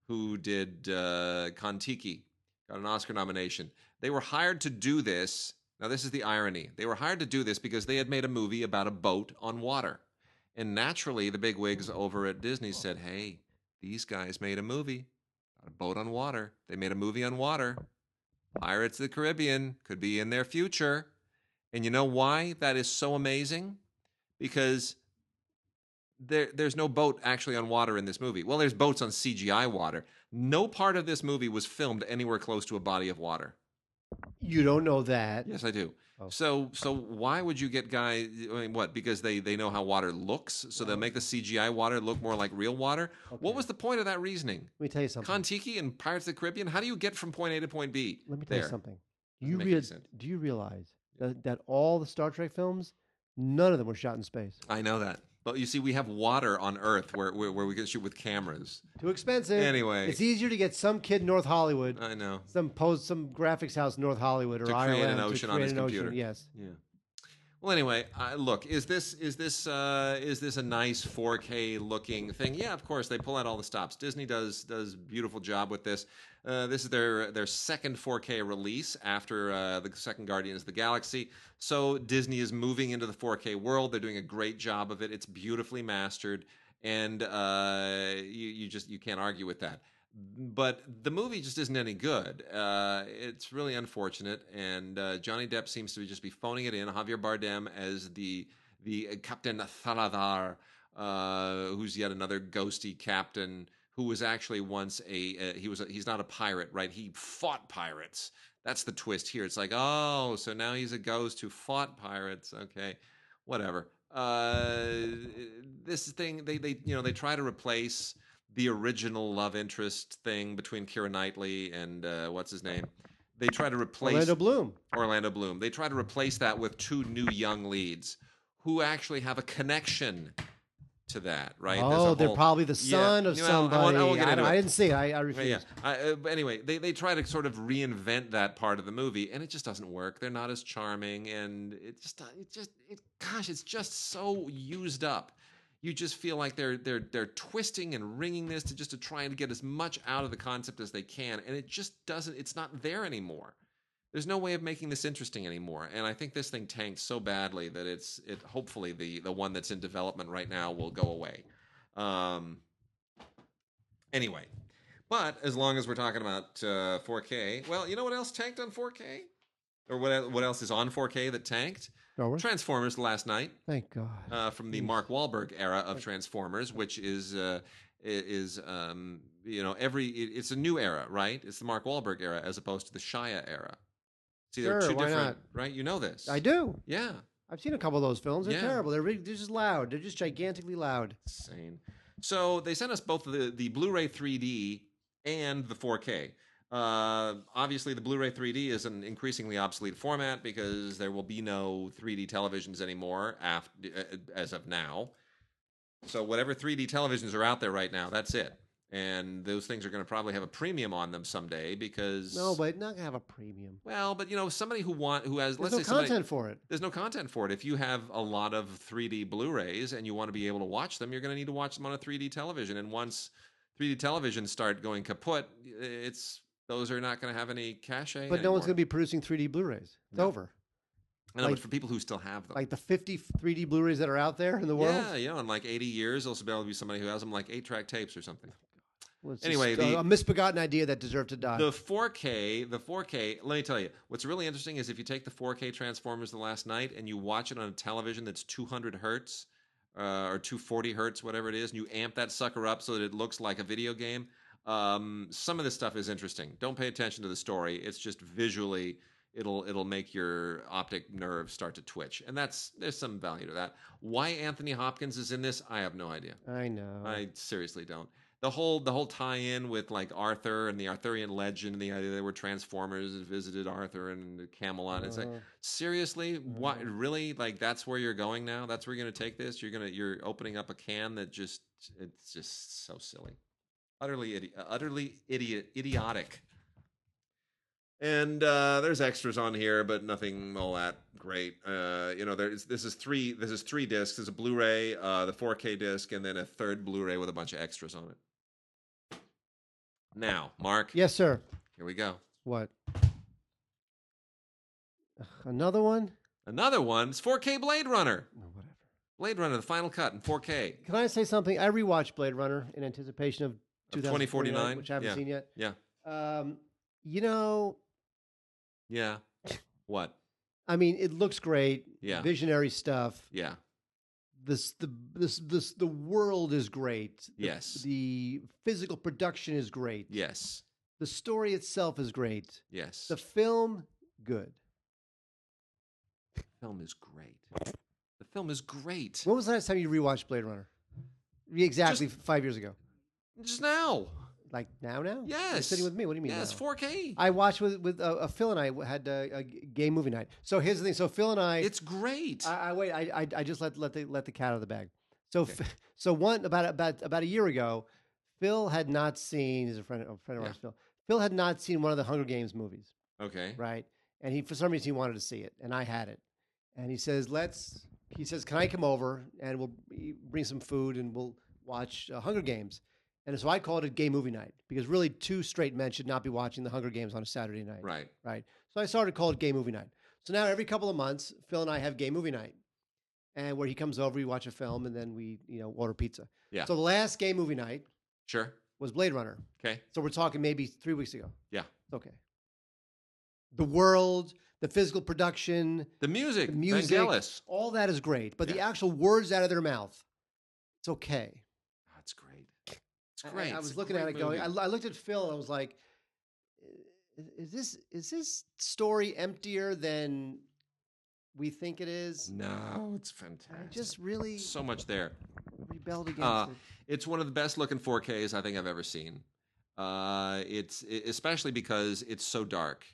who did uh, Kon-Tiki, got an Oscar nomination. They were hired to do this. Now, this is the irony. They were hired to do this because they had made a movie about a boat on water. And naturally, the big wigs over at Disney said, hey, these guys made a movie about a boat on water. They made a movie on water. Pirates of the Caribbean could be in their future. And you know why that is so amazing? Because there, there's no boat actually on water in this movie. Well, there's boats on CGI water. No part of this movie was filmed anywhere close to a body of water. you don't know that. Yes, I do. Oh. So so why would you get guys? I mean, what? Because they they know how water looks, so they'll make the CGI water look more like real water. What was the point of that reasoning? Let me tell you something. Kon-Tiki and Pirates of the Caribbean. How do you get from point A to point B? Let me tell there. you something. You rea- do you realize that, that all the Star Trek films, none of them were shot in space? I know that, but you see, we have water on Earth where where, where we can shoot with cameras. Too expensive. Anyway. it's easier to get some kid in North Hollywood, I know. some post, some graphics house in North Hollywood or To create an Ireland ocean to on create his an ocean. computer. Yes. Yeah. Well, anyway, look, is this is this uh, is this a nice 4K looking thing? Yeah, of course. They pull out all the stops. Disney does does beautiful job with this. Uh, this is their their second 4K release after uh, the second Guardians of the Galaxy. So Disney is moving into the 4K world. They're doing a great job of it. It's beautifully mastered, and uh, you you just you can't argue with that but the movie just isn't any good. Uh, it's really unfortunate, and uh, Johnny Depp seems to just be phoning it in. Javier Bardem as the the uh, Captain Salazar, uh, who's yet another ghosty captain who was actually once a uh, he was a, he's not a pirate, right? He fought pirates. That's the twist here. It's like oh, so now he's a ghost who fought pirates. Okay, whatever. Uh, this thing they they you know they try to replace the original love interest thing between Keira Knightley and uh, what's his name. They try to replace Orlando Bloom. Orlando Bloom. They try to replace that with two new young leads who actually have a connection to that, right? Oh, they're whole- probably the Yeah, son of well, I won't- I somebody. won't I, I didn't see it. I, I refuse. yeah. I, uh, but anyway, they, they try to sort of reinvent that part of the movie, and it just doesn't work. They're not as charming, and it just it just it gosh, it's just so used up. You just feel like they're they're they're twisting and wringing this to just to try and get as much out of the concept as they can, and it just doesn't. It's not there anymore. There's no way of making this interesting anymore, and I think this thing tanked so badly that it's it. Hopefully, the the one that's in development right now will go away. Um, anyway, but as long as we're talking about uh, 4K, well, you know what else tanked on 4K, or what what else is on 4K that tanked? Transformers Last Knight Thank God. uh, from the Mark Wahlberg era of Transformers, which is uh, is um, you know every it- it's a new era, right? It's the Mark Wahlberg era as opposed to the Shia era. See, they're Sure, two why different, right? You know this. I do. Yeah, I've seen a couple of those films. They're Yeah. terrible. They're, really, they're just loud. They're just gigantically loud. insane. So they sent us both the the Blu-ray 3D and the 4K. Uh, obviously, the Blu-ray 3D is an increasingly obsolete format because there will be no 3D televisions anymore after, as of now. So whatever 3D televisions are out there right now, that's it. And those things are going to probably have a premium on them someday because No, but not gonna have a premium. well, but you know, somebody who want who has There's let's no say somebody, content for it. there's no content for it. If you have a lot of 3D Blu-rays and you want to be able to watch them, you're going to need to watch them on a 3D television. And once 3D televisions start going kaput, it's those are not going to have any cachet. But no one's gonna be producing 3D Blu-rays. It's No. over. I know, but like- for people who still have them. Like the 50 3D Blu-rays that are out there in the world. Yeah, you know, in like 80 years, there'll be able to be somebody who has them like eight track tapes or something. Well, Anyway, just a- the- a misbegotten idea that deserved to die. The 4K, the 4K, let me tell you, what's really interesting is if you take the 4K Transformers the Last Knight and you watch it on a television that's 200 hertz uh, or 240 hertz, whatever it is, and you amp that sucker up so that it looks like a video game, um, some of this stuff is interesting. Don't pay attention to the story. It's just visually. It'll it'll make your optic nerve start to twitch, and that's there's some value to that. Why Anthony Hopkins is in this, I have no idea. I know. I seriously don't. The whole the whole tie-in with like Arthur and the Arthurian legend, and the idea they were Transformers and visited Arthur and Camelot. It's like Uh, seriously, what Uh-huh. really like that's where you're going now? That's where you're going to take this? You're gonna you're opening up a can that just it's just so silly, utterly idi- utterly idiot idiotic. And uh, there's extras on here, but nothing all that great. Uh, you know, there's this is three this is three discs. There's a Blu-ray, uh, the 4K disc, and then a third Blu-ray with a bunch of extras on it. Now, Mark, yes, sir. here we go. What? Another one? Another one. It's 4K Blade Runner. Oh, whatever. Blade Runner, the final cut in 4K. Can I say something? I rewatched Blade Runner in anticipation Of 2049, 2049? which I haven't Yeah. seen yet. Yeah. Um, you know, Yeah. What? I mean, it looks great. Yeah. Visionary stuff. Yeah. This the this this the world is great. The- Yes. The physical production is great. Yes. The story itself is great. Yes. The film, good. film is great. The film is great. When was the last time you rewatched Blade Runner? Exactly five years ago. Just now. Like now, now? You're sitting with me. What do you mean? Yeah, it's now? 4K. I watched with with uh, uh, Phil and I had uh, a gay movie night. So here's the thing. So Phil and I, it's great. I, I wait. I, I I just let let the let the cat out of the bag. So Okay. f- (laughs) so one about about about a year ago, Phil had not seen. He's a friend a friend of Yeah. ours. Phil. Phil had not seen one of the Hunger Games movies, okay. right? And he for some reason he wanted to see it, and I had it. And he says, "Let's." He says, "Can I come over and we'll bring some food and we'll watch uh, Hunger Games?" And so I called it gay movie night because really two straight men should not be watching the Hunger Games on a Saturday night Right. right? So I started to call it gay movie night. So now every couple of months, Phil and I have gay movie night, and where he comes over, we watch a film, and then we you know order pizza. Yeah. So the last gay movie night Sure. was Blade Runner. Okay. So we're talking maybe three weeks ago. Yeah. It's okay. The world, the physical production, The music. the music, all that is great, but the actual words out of their mouth, it's okay. That's great. I- I-. It's was looking at it going. I. I looked at Phil and I was like, "Is this is this story emptier than we think it is?" no, it's I fantastic. just really so much there. rebelled against Uh, it. It's one of the best looking 4Ks I think I've ever seen. Uh, it's e- especially because it's so dark,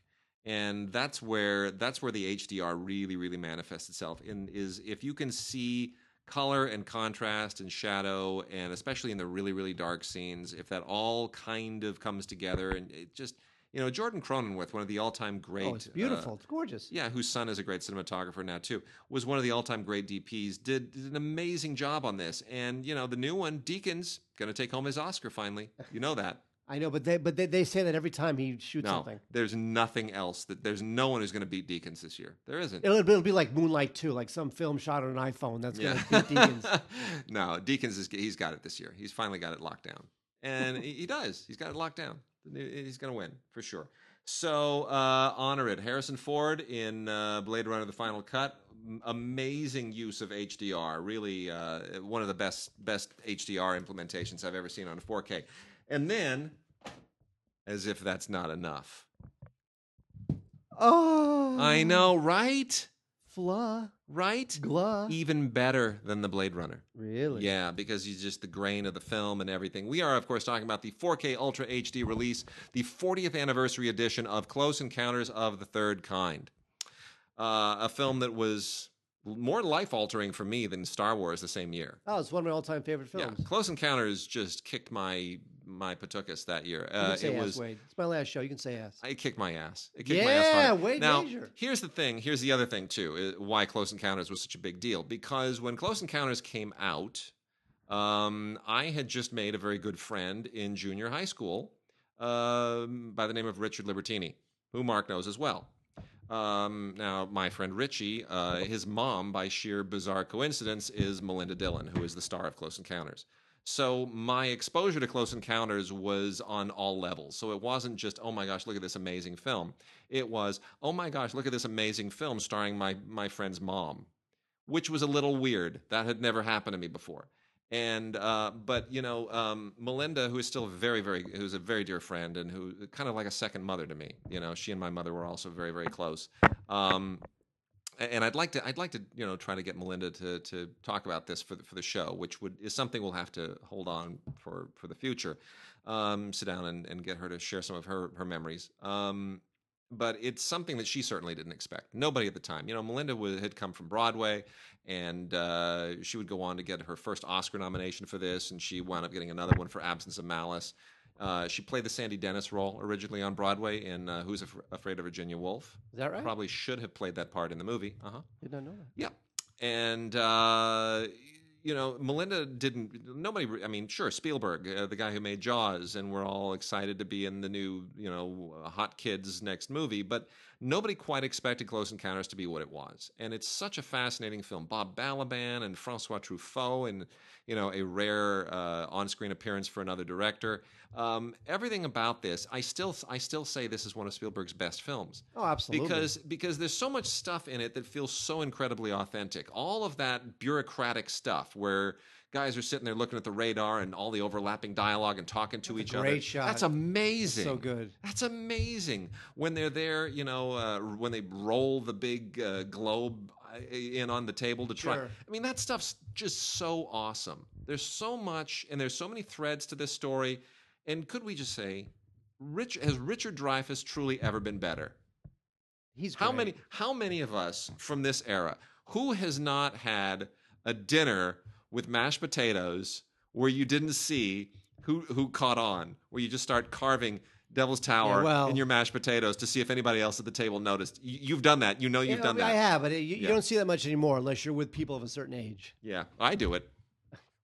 and that's where that's where the HDR really really manifests itself. In is if you can see color and contrast and shadow, and especially in the really really dark scenes, if that all kind of comes together, and it just you know Jordan Cronenweth, one of the all time great, oh, it's uh, beautiful. it's gorgeous. yeah, whose son is a great cinematographer now too, was one of the all-time great DPs. Did, did an amazing job on this, and you know the new one, Deakins, going to take home his Oscar finally. You know that. I know, but they but they, they say that every time he shoots No, something. there's nothing else that there's no one who's going to beat Deakins this year. There isn't. It'll, it'll be like Moonlight 2, like some film shot on an iPhone that's going to beat Deakins. (laughs) no, Deakins is he's got it this year. He's finally got it locked down, and he, he does. He's got it locked down. He's going to win for sure. So uh, honor it, Harrison Ford in uh, Blade Runner: The Final Cut. M- Amazing use of HDR. Really, uh, one of the best best HDR implementations I've ever seen on a 4K. And then, as if that's not enough, Oh. I know, right? Fla. Right? Gla. Even better than the Blade Runner. Really? Yeah, because he's just the grain of the film and everything. We are, of course, talking about the 4K Ultra HD release, the 40th anniversary edition of Close Encounters of the Third Kind. Uh, a film that was more life altering for me than Star Wars the same year. Oh, it's one of my all-time favorite films. Yeah, Close Encounters just kicked my my patukas that year. Uh, it ass, was Wade. It's my last show. You can say ass. I kicked my ass. It kicked my ass Yeah, hard. Wade now, Major. here's the thing. Here's the other thing too. Why Close Encounters was such a big deal? Because when Close Encounters came out, um, I had just made a very good friend in junior high school um, by the name of Richard Libertini, who Mark knows as well. Um, now, my friend Richie, uh, his mom, by sheer bizarre coincidence, is Melinda Dillon, who is the star of Close Encounters. So my exposure to Close Encounters was on all levels. So it wasn't just, oh my gosh, look at this amazing film. It was, oh my gosh, look at this amazing film starring my my friend's mom, which was a little weird. That had never happened to me before. And uh, but you know, um, Melinda, who is still very, very, who's a very dear friend and who kind of like a second mother to me. You know, she and my mother were also very, very close. Um, and I'd like to, I'd like to, you know, try to get Melinda to to talk about this for the, for the show, which would is something we'll have to hold on for for the future. Um, sit down and, and get her to share some of her her memories. Um, but it's something that she certainly didn't expect. Nobody at the time, you know, Melinda was, had come from Broadway, and uh, she would go on to get her first Oscar nomination for this, and she wound up getting another one for Absence of Malice. Uh, she played the Sandy Dennis role originally on Broadway in uh, Who's Af- Afraid of Virginia Woolf. Is that right? Probably should have played that part in the movie. Uh huh. Did not know that. Yeah. And, uh, you know, Melinda didn't, nobody, I mean, sure, Spielberg, uh, the guy who made Jaws, and we're all excited to be in the new, you know, Hot Kids next movie, but nobody quite expected Close Encounters to be what it was. And it's such a fascinating film. Bob Balaban and Francois Truffaut, and, you know, a rare uh, on screen appearance for another director. Um, everything about this, I still, I still say this is one of Spielberg's best films Oh, absolutely. because because there's so much stuff in it that feels so incredibly authentic. All of that bureaucratic stuff where guys are sitting there looking at the radar and all the overlapping dialogue and talking to each other. great shot. That's amazing. so good. That's amazing. When they're there, you know, uh, when they roll the big uh, globe in on the table to try. Sure. I mean, that stuff's just so awesome. There's so much, and there's so many threads to this story. And could we just say, Rich has Richard Dreyfuss truly ever been better? He's How many how many of us from this era who has not had a dinner with mashed potatoes where you didn't see who who caught on, where you just start carving Devil's Tower well- in your mashed potatoes to see if anybody else at the table noticed. You, you've done that. You know you've Yeah, done I that. I have, but you, you Yeah. don't see that much anymore unless you're with people of a certain age. Yeah, I do it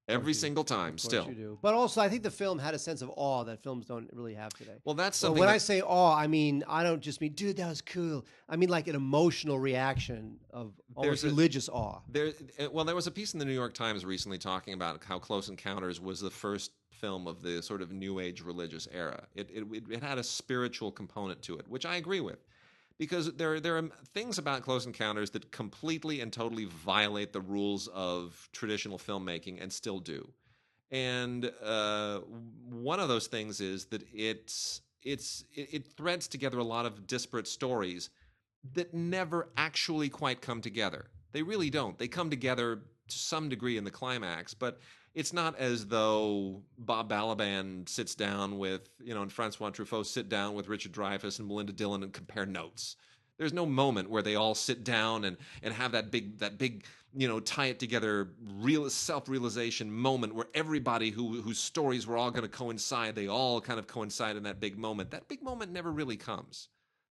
every single time. Still, you do. But also, I think the film had a sense of awe that films don't really have today. well, that's Well, something. when that- I say awe, I mean I don't just mean, dude, that was cool. I mean like an emotional reaction of almost a- religious awe. There, uh, well, there was a piece in the New York Times recently talking about how Close Encounters was the first film of the sort of New Age religious era. It, it- it had a spiritual component to it, which I agree with. Because there, there are things about Close Encounters that completely and totally violate the rules of traditional filmmaking and still do. And uh, one of those things is that it's, it's, it, it threads together a lot of disparate stories that never actually quite come together. They really don't. They come together to some degree in the climax, but it's not as though Bob Balaban sits down with, you know, and Francois Truffaut sit down with Richard Dreyfuss and Melinda Dillon and compare notes. There's no moment where they all sit down and, and have that big that big you know tie it together real self realization moment where everybody who whose stories were all going to coincide they all kind of coincide in that big moment. That big moment never really comes.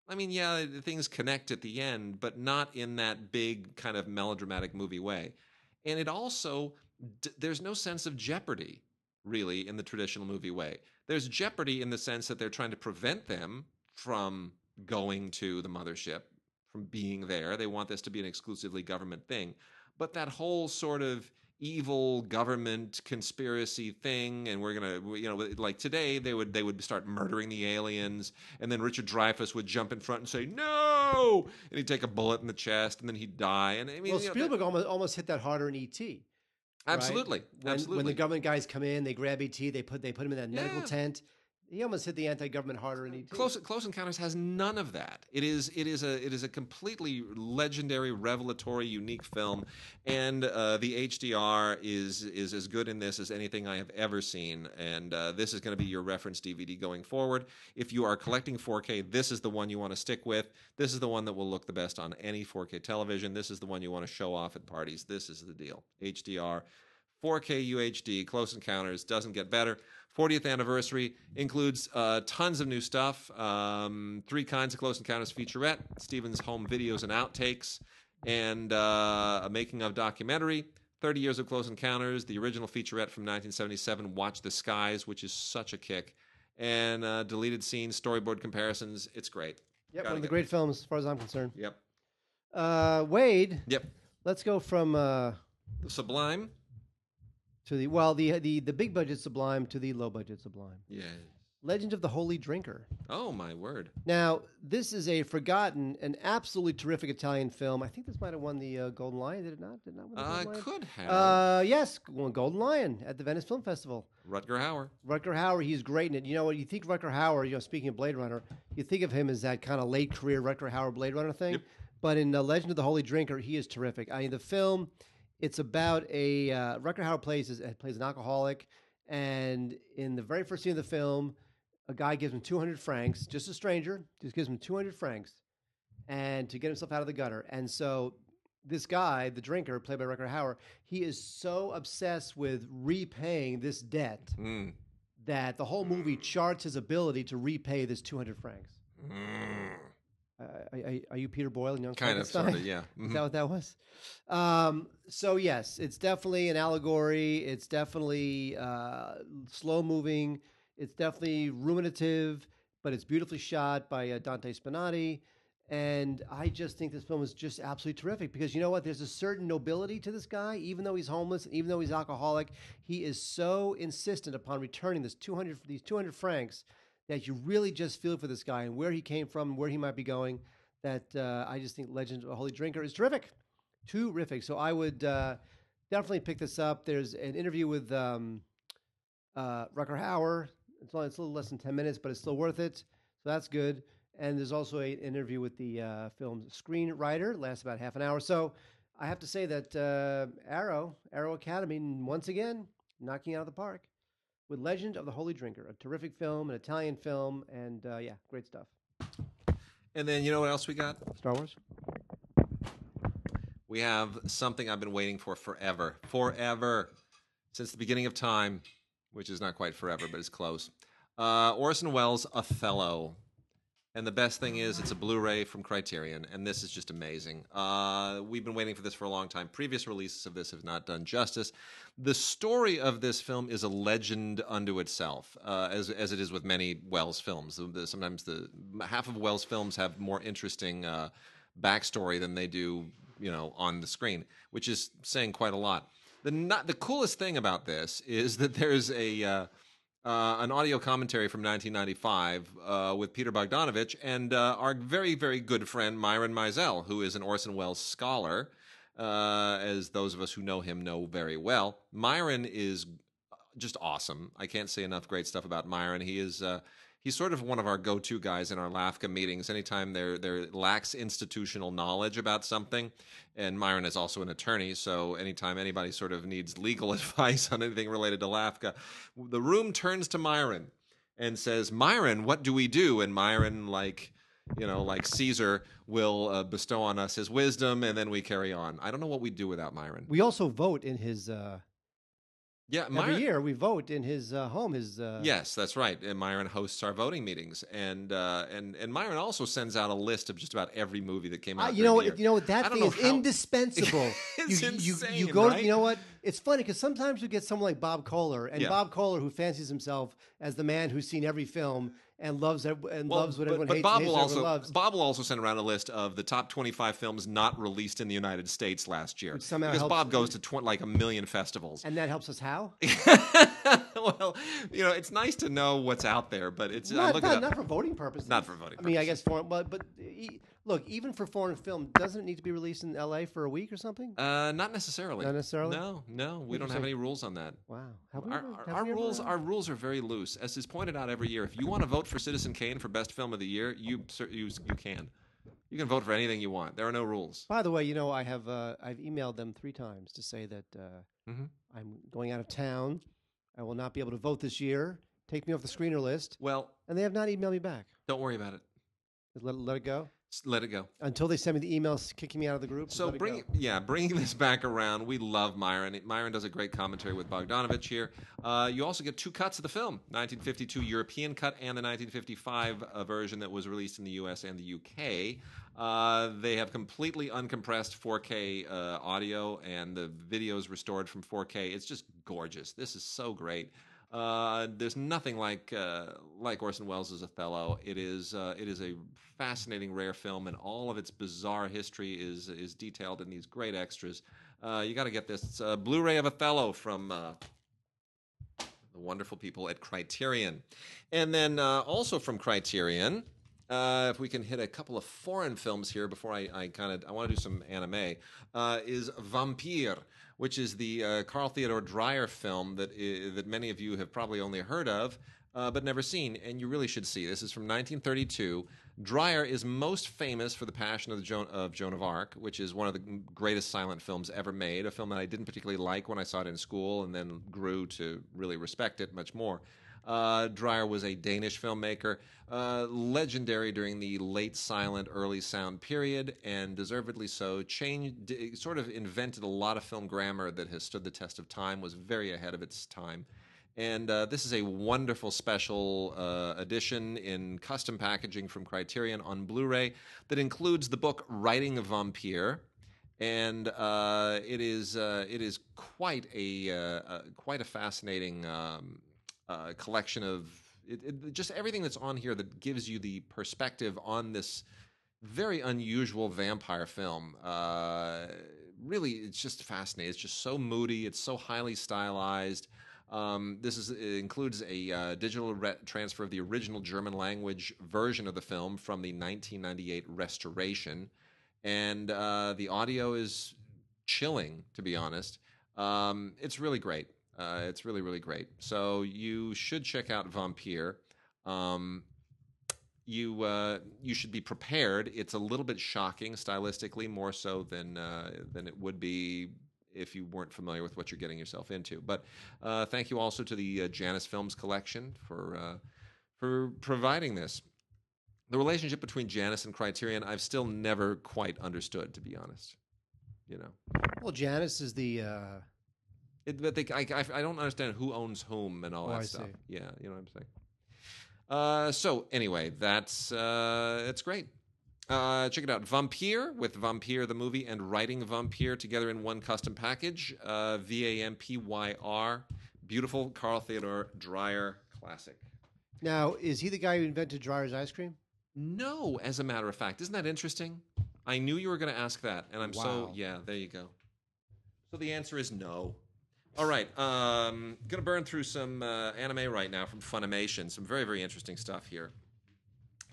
I mean, yeah, things connect at the end, but not in that big kind of melodramatic movie way. And it also, d- there's no sense of jeopardy, really, in the traditional movie way. There's jeopardy in the sense that they're trying to prevent them from going to the mothership, from being there. They want this to be an exclusively government thing. But that whole sort of evil government conspiracy thing and we're gonna you know like today they would they would start murdering the aliens and then richard dreyfuss would jump in front and say no and he'd take a bullet in the chest and then he'd die and i mean well, you know, that- Spielberg almost almost hit that harder in ET. Right? absolutely When, absolutely when the government guys come in, they grab ET, they put they put him in that medical Yeah. tent. He almost hit the anti-government harder in E ET. Close, Close Encounters has none of that. It is it is a it is a completely legendary, revelatory, unique film, and uh, the HDR is is as good in this as anything I have ever seen. And uh, this is going to be your reference DVD going forward. If you are collecting 4K, this is the one you want to stick with. This is the one that will look the best on any 4K television. This is the one you want to show off at parties. This is the deal. HDR. 4K UHD, Close Encounters doesn't get better. 40th anniversary includes uh, tons of new stuff. Um, three kinds of Close Encounters featurette, Stephen's home videos and outtakes, and uh, a making of documentary. 30 years of Close Encounters, the original featurette from 1977, Watch the Skies, which is such a kick, and uh, deleted scenes, storyboard comparisons. It's great. Yep, Gotta one of the great films as far as I'm concerned. Yep. Uh, Wade, Yep. let's go from uh, The Sublime. To the well the the the big budget Sublime to the low budget Sublime. Yeah. Legend of the Holy Drinker. Oh, my word. Now, this is a forgotten and absolutely terrific Italian film. I think this might have won the uh, Golden Lion. Did it not? Did it not win the Uh, Golden Lion? I could have. Uh, yes, won Golden Lion at the Venice Film Festival. Rutger Hauer. Rutger Hauer, he's great in it. You know what? You think Rutger Hauer, you know, speaking of Blade Runner, you think of him as that kind of late career Rutger Hauer Blade Runner thing. Yep. But in uh, Legend of the Holy Drinker, he is terrific. I mean, the film, it's about a uh, Rutger Hauer plays is- plays an alcoholic, and in the very first scene of the film, a guy gives him 200 francs, just a stranger, just gives him 200 francs, and to get himself out of the gutter. And so this guy, the drinker, played by Rutger Hauer, he is so obsessed with repaying this debt Mm. that the whole movie charts his ability to repay this 200 francs. Mm. Uh, are, are you Peter Boyle in Young Kind of, Frankenstein? sort of, yeah. Is Mhm. that what that was? Um, so yes, it's definitely an allegory. It's definitely uh, slow moving. It's definitely ruminative, but it's beautifully shot by uh, Dante Spinotti. And I just think this film is just absolutely terrific because you know what? There's a certain nobility to this guy, even though he's homeless, even though he's alcoholic. He is so insistent upon returning this 200, these 200 francs that you really just feel for this guy and where he came from, where he might be going. That uh, I just think Legend of a Holy Drinker is terrific, terrific. So I would uh, definitely pick this up. There's an interview with um, uh, Rutger Hauer. It's, only, it's a little less than ten minutes, but it's still worth it. So that's good. And there's also an interview with the uh, film's screenwriter. It lasts about half an hour. So I have to say that uh, Arrow, Arrow Academy, once again knocking out of the park with Legend of the Holy Drinker, a terrific film, an Italian film, and uh, yeah, great stuff. And then you know what else we got? Star Wars. We have something I've been waiting for forever, forever, since the beginning of time, which is not quite forever, but it's close. Uh, Orson Welles' Othello. And the best thing is, it's a Blu-ray from Criterion, and this is just amazing. Uh, we've been waiting for this for a long time. Previous releases of this have not done justice. The story of this film is a legend unto itself, uh, as as it is with many Welles films. Sometimes the half of Welles films have more interesting uh, backstory than they do, you know, on the screen, which is saying quite a lot. The not the coolest thing about this is that there's a uh, uh, an audio commentary from 1995 uh, with Peter Bogdanovich and uh, our very, very good friend Myron Meisel, who is an Orson Welles scholar, uh, as those of us who know him know very well. Myron is just awesome. I can't say enough great stuff about Myron. He is. He's sort of one of our go-to guys in our LAFCA meetings. Anytime there there lacks institutional knowledge about something, and Myron is also an attorney, so anytime anybody sort of needs legal (laughs) advice on anything related to LAFCA, the room turns to Myron and says, "Myron, what do we do?" And Myron, like you know, like Caesar, will uh, bestow on us his wisdom, and then we carry on. I don't know what we'd do without Myron. We also vote in his uh, Yeah, every year. We vote in his uh, home. His uh, Yes, that's right. And Myron hosts our voting meetings, and uh, and and Myron also sends out a list of just about every movie that came out. I, you know the what? You know what? That thing is how- indispensable. (laughs) It's you, you, insane, you go. right? You know what? It's funny because sometimes we get someone like Bob Koehler, and Yeah. Bob Koehler, who fancies himself as the man who's seen every film and loves and Well, loves what but, everyone but hates, Bob will also loves. Bob will also send around a list of the top 25 films not released in the United States last year. Which somehow because helps- Bob goes to tw- like a million festivals. and that helps us how? (laughs) well, you know, it's nice to know what's out there, but it's I Not, look not, it not for voting purposes. Not for voting purposes. I mean, I guess for but but look, even for foreign film, doesn't it need to be released in L.A. for a week or something? Uh, not necessarily. Not necessarily? No, no, we don't have any rules on that. wow, have we Our, our, have our we rules our rules are very loose. As is pointed out every year, if you want to vote for Citizen Kane for best film of the year, you you you can. You can vote for anything you want. There are no rules. By the way, you know, I have uh, I've emailed them three times to say that uh, Mhm. I'm going out of town. I will not be able to vote this year. Take me off the screener list, Well, and they have not emailed me back. don't worry about it. Let, let it go let it go. until they send me the emails kicking me out of the group. So it bring go. yeah, bringing (laughs) this back around. We love Myron. Myron does a great commentary with Bogdanovich here. Uh, you also get two cuts of the film: 1952 European cut and the 1955 uh, version that was released in the U.S. and the UK. Uh, they have completely uncompressed 4K uh, audio, and the video is restored from 4K. It's just gorgeous. This is so great. Uh, there's nothing like uh, like Orson Welles' Othello. It is uh, it is a fascinating, rare film, and all of its bizarre history is is detailed in these great extras. Uh, you got to get this Blu-ray of Othello from uh, the wonderful people at Criterion, and then also from Criterion. If we can hit a couple of foreign films here before I, I kind of I want to do some anime, is Vampyr, which is the uh, Carl Theodor Dreyer film that i- that many of you have probably only heard of. Uh, but never seen, and you really should see. This is from 1932. Dreyer is most famous for The Passion of, the Joan, of Joan of Arc, which is one of the greatest silent films ever made. A film that I didn't particularly like when I saw it in school, and then grew to really respect it much more. Uh, Dreyer was a Danish filmmaker, uh, legendary during the late silent, early sound period, and deservedly so. Changed, sort of invented a lot of film grammar that has stood the test of time. Was very ahead of its time. And uh, this is a wonderful special uh, edition in custom packaging from Criterion on Blu ray that includes the book Writing a Vampyr. And uh, it is uh, it is quite a uh, uh, quite a fascinating um, uh, collection of it, it, just everything that's on here that gives you the perspective on this very unusual vampire film. Uh, really, it's just fascinating. It's just so moody. It's so highly stylized. Um, this is, includes a uh, digital re- transfer of the original German language version of the film from the 1998 restoration, and uh, the audio is chilling, to be honest. Um, it's really great. Uh, it's really, really great. So you should check out Vampyr. Um, you uh, you should be prepared. It's a little bit shocking stylistically, more so than uh, than it would be if you weren't familiar with what you're getting yourself into. But uh, thank you also to the uh, Janus Films collection for uh, for providing this. The relationship between Janus and Criterion, I've still never quite understood, to be honest. You know, Well, Janus is the. It, but they, I, I, I don't understand who owns whom and all Oh, that I stuff. see. Yeah, you know what I'm saying. Uh, so anyway, that's uh, it's great. Uh, check it out, Vampyr with Vampyr the movie and Writing Vampyr together in one custom package. Uh, V A M P Y R, beautiful Carl Theodor Dreyer classic. now, is he the guy who invented Dreyer's ice cream? No, as a matter of fact, isn't that interesting? I knew you were going to ask that, and I'm so Wow. yeah. There you go. So the answer is no. All right, um, gonna burn through some uh, anime right now from Funimation. Some very very interesting stuff here.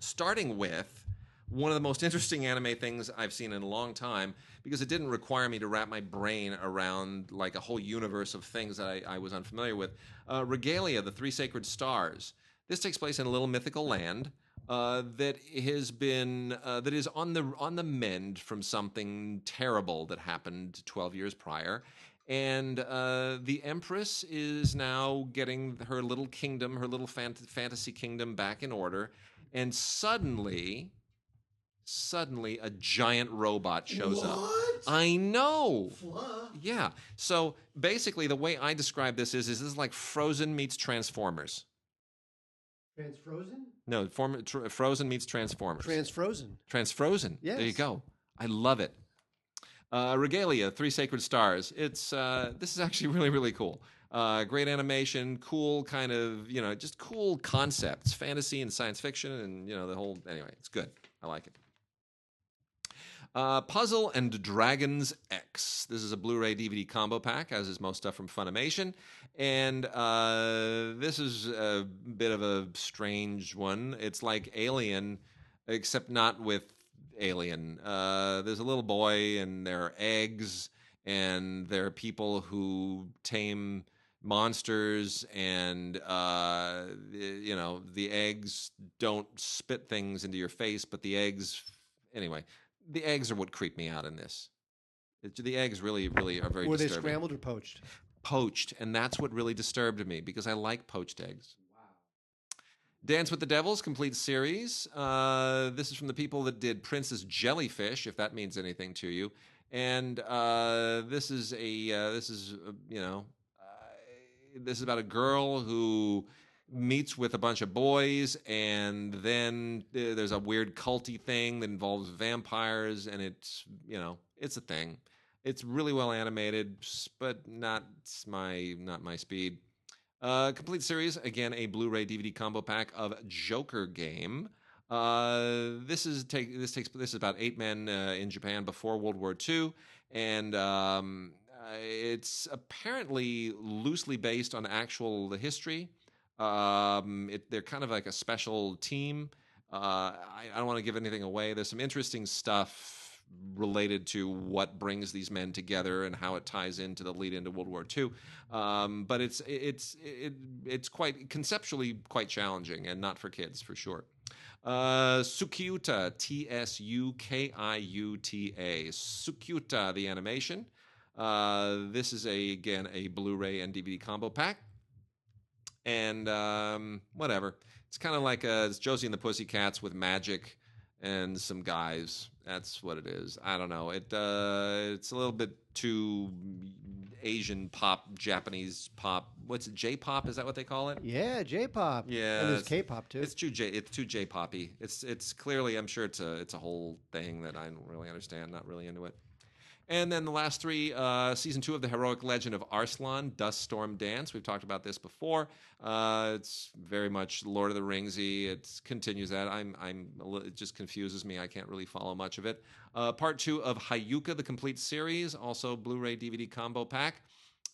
Starting with one of the most (laughs) interesting anime things I've seen in a long time because it didn't require me to wrap my brain around like a whole universe of things that I, I was unfamiliar with. Uh, Regalia, the Three Sacred Stars. This takes place in a little mythical land uh, that has been uh, that is on the on the mend from something terrible that happened 12 years prior. And uh, the Empress is now getting her little kingdom, her little fant- fantasy kingdom back in order. And suddenly, suddenly, a giant robot shows up. I know. Yeah. So basically, the way I describe this is, is this is like Frozen meets Transformers. Transfrozen? No, form, tr- Frozen meets Transformers. Transfrozen. Transfrozen. Yes. There you go. I love it. Uh, Regalia, Three Sacred Stars. It's uh, this is actually (laughs) really really cool. Uh, great animation, cool kind of you know just cool concepts, fantasy and science fiction, and you know the whole. Anyway, it's good. I like it. Uh, Puzzle and Dragons X. This is a Blu-ray DVD combo pack, as is most stuff from Funimation, and uh, this is a bit of a strange one. It's like Alien, except not with Alien. Uh, there's a little boy, and there are eggs, and there are people who tame monsters, and uh, you know the eggs don't spit things into your face, but the eggs, anyway the eggs are what creep me out in this. The eggs really, really are very Were they disturbing. scrambled or poached? Poached, and that's what really disturbed me because I like poached eggs. Dance with the Devils complete series. Uh, this is from the people that did Princess Jellyfish, if that means anything to you. And uh, this is a uh, this is uh, you know uh, this is about a girl who meets with a bunch of boys, and then uh, there's a weird culty thing that involves vampires, and it's you know it's a thing. It's really well animated, but not my not my speed. Uh, complete series again, a Blu-ray DVD combo pack of Joker Game. Uh, this is take this takes this is about eight men uh, in Japan before World War II, and um, uh, it's apparently loosely based on actual history. Um, it, they're kind of like a special team. Uh, I, I don't want to give anything away. There's some interesting stuff related to what brings these men together and how it ties into the lead into World War II. Um, but it's it's it, it's quite conceptually quite challenging and not for kids for sure. Uh, Tsukiuta, T S U K I U T A, Tsukiuta, the animation. Uh, this is a again a Blu-ray and DVD combo pack and um, whatever. It's kind of like uh it's Josie and the Pussycats with magic and some guys. That's what it is. I don't know. It uh, it's a little bit too Asian pop, Japanese pop. What's it? J-pop? Is that what they call it? Yeah, J-pop. Yeah, and there's it's- K-pop too. It's too J. It's too J poppy. It's it's clearly. I'm sure it's a it's a whole thing that I don't really understand. Not really into it. And then the last three, uh, season two of the heroic legend of Arslan, Dust Storm Dance. We've talked about this before. Uh, it's very much Lord of the Ringsy. It continues that. I'm, I'm, it just confuses me. I can't really follow much of it. Uh, part two of Hyouka, the complete series, also Blu-ray DVD combo pack.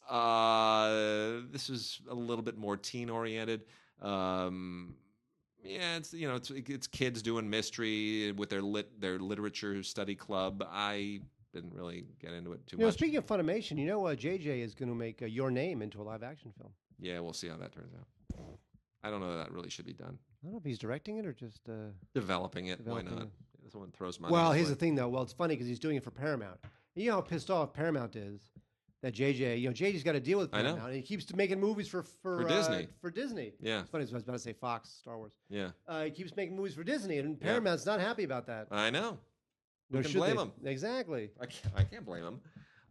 Uh, this is a little bit more teen oriented. Um, yeah, it's you know it's it's kids doing mystery with their lit their literature study club. I didn't really get into it too you know, much. speaking of Funimation, you know, uh, JJ is going to make uh, Your Name into a live-action film. Yeah, we'll see how that turns out. I don't know that, that really should be done. I don't know if he's directing it or just. Uh, Developing it, Developing why not? it. Someone throws money. well, here's the thing, though. Well, it's funny because he's doing it for Paramount. You know how pissed off Paramount is that JJ. You know, JJ's got to deal with know. Paramount, and he keeps making movies for for, For uh, Disney. For Disney. Yeah, It's funny. I was about to say Fox, Star Wars. yeah, Uh, he keeps making movies for Disney, and Yeah. Paramount's not happy about that. I know. Nor can blame they. him. Exactly. I can't, I can't blame them.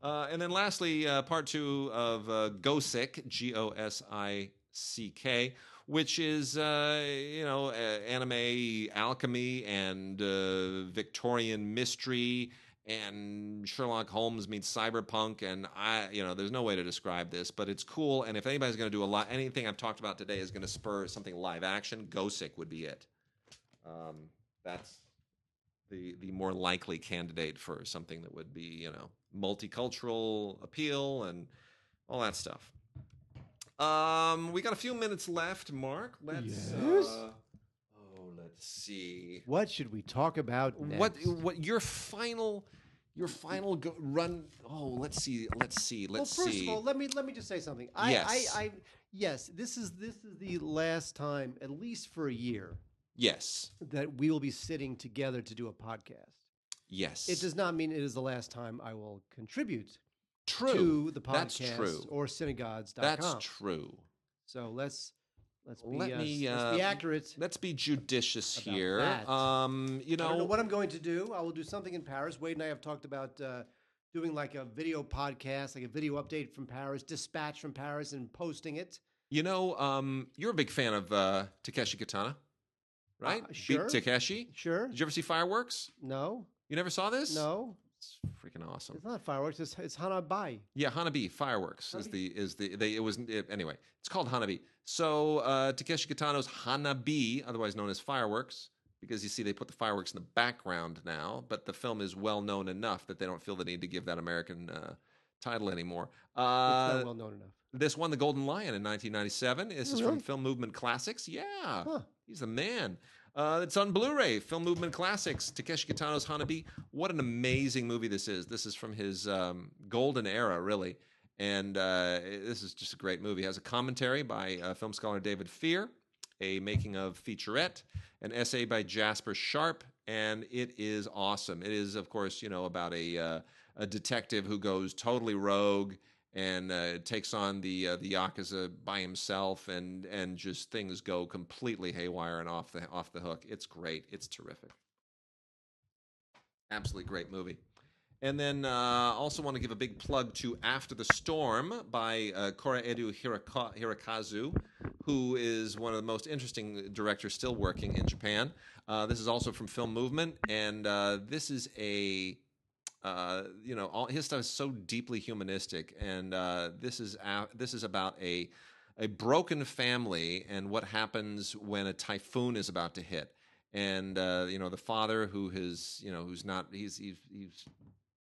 Uh, and then lastly, uh, part two of uh, Gosick, G O S I C K, which is uh, you know uh, anime alchemy and uh, Victorian mystery and Sherlock Holmes meets cyberpunk and I you know there's no way to describe this but it's cool and if anybody's going to do a lot anything I've talked about today is going to spur something live action Gosick would be it um, that's the the more likely candidate for something that would be you know multicultural appeal and all that stuff. Um, we got a few minutes left, Mark. Let's. Yes? Uh, oh, let's see. What should we talk about next? What what your final your final go, run? Oh, let's see. Let's see. Let's see. well, first see. of all, let me let me just say something. I, Yes. I, I, yes, this is this is the last time, at least for a year, yes. that we will be sitting together to do a podcast. Yes. It does not mean it is the last time I will contribute true. to the That's true. or synagogues.com. That's true. So let's let's be Let uh, me, let's be uh, accurate. Let's be judicious About here. that. Um, you I don't know know, what I'm going to do. I will do something in Paris. Wade and I have talked about uh, doing like a video podcast, like a video update from Paris, dispatch from Paris, and posting it. You know, um, you're a big fan of uh, Takeshi Kitano, right? Uh, Beat sure. Takeshi. Sure. Did you ever see Fireworks? No. You never saw this? No. It's freaking awesome. It's not fireworks. It's, it's Hanabai. Yeah, Hanabi Fireworks is the is the they it was it, anyway. It's called Hanabi. So uh, Takeshi Kitano's Hanabi, otherwise known as Fireworks, because you see they put the fireworks in the background now, but the film is well known enough that they don't feel the need to give that American uh, title anymore. It's Uh, not well known enough. This won the Golden Lion in 1997. This is Really? from Film Movement Classics. Yeah, Huh. he's the man. Uh, it's on Blu-ray. Film Movement Classics. Takeshi Kitano's Hanabi. What an amazing movie this is. This is from his um, golden era, really. And uh, this is just a great movie. It has a commentary by uh, film scholar David Fear, a making of featurette, an essay by Jasper Sharp, and it is awesome. It is, of course, you know, about a uh, a detective who goes totally rogue and uh, takes on the uh, the yakuza by himself, and and just things go completely haywire and off the off the hook. It's great. It's terrific. Absolutely great movie. And then uh, also want to give a big plug to After the Storm by uh, Koreedu Hiraka- Hirokazu, who is one of the most interesting directors still working in Japan. Uh, this is also from Film Movement, and uh, this is a uh, you know, all his stuff is so deeply humanistic, and uh, this is a, this is about a a broken family and what happens when a typhoon is about to hit, and uh, you know the father who has you know who's not he's he's, he's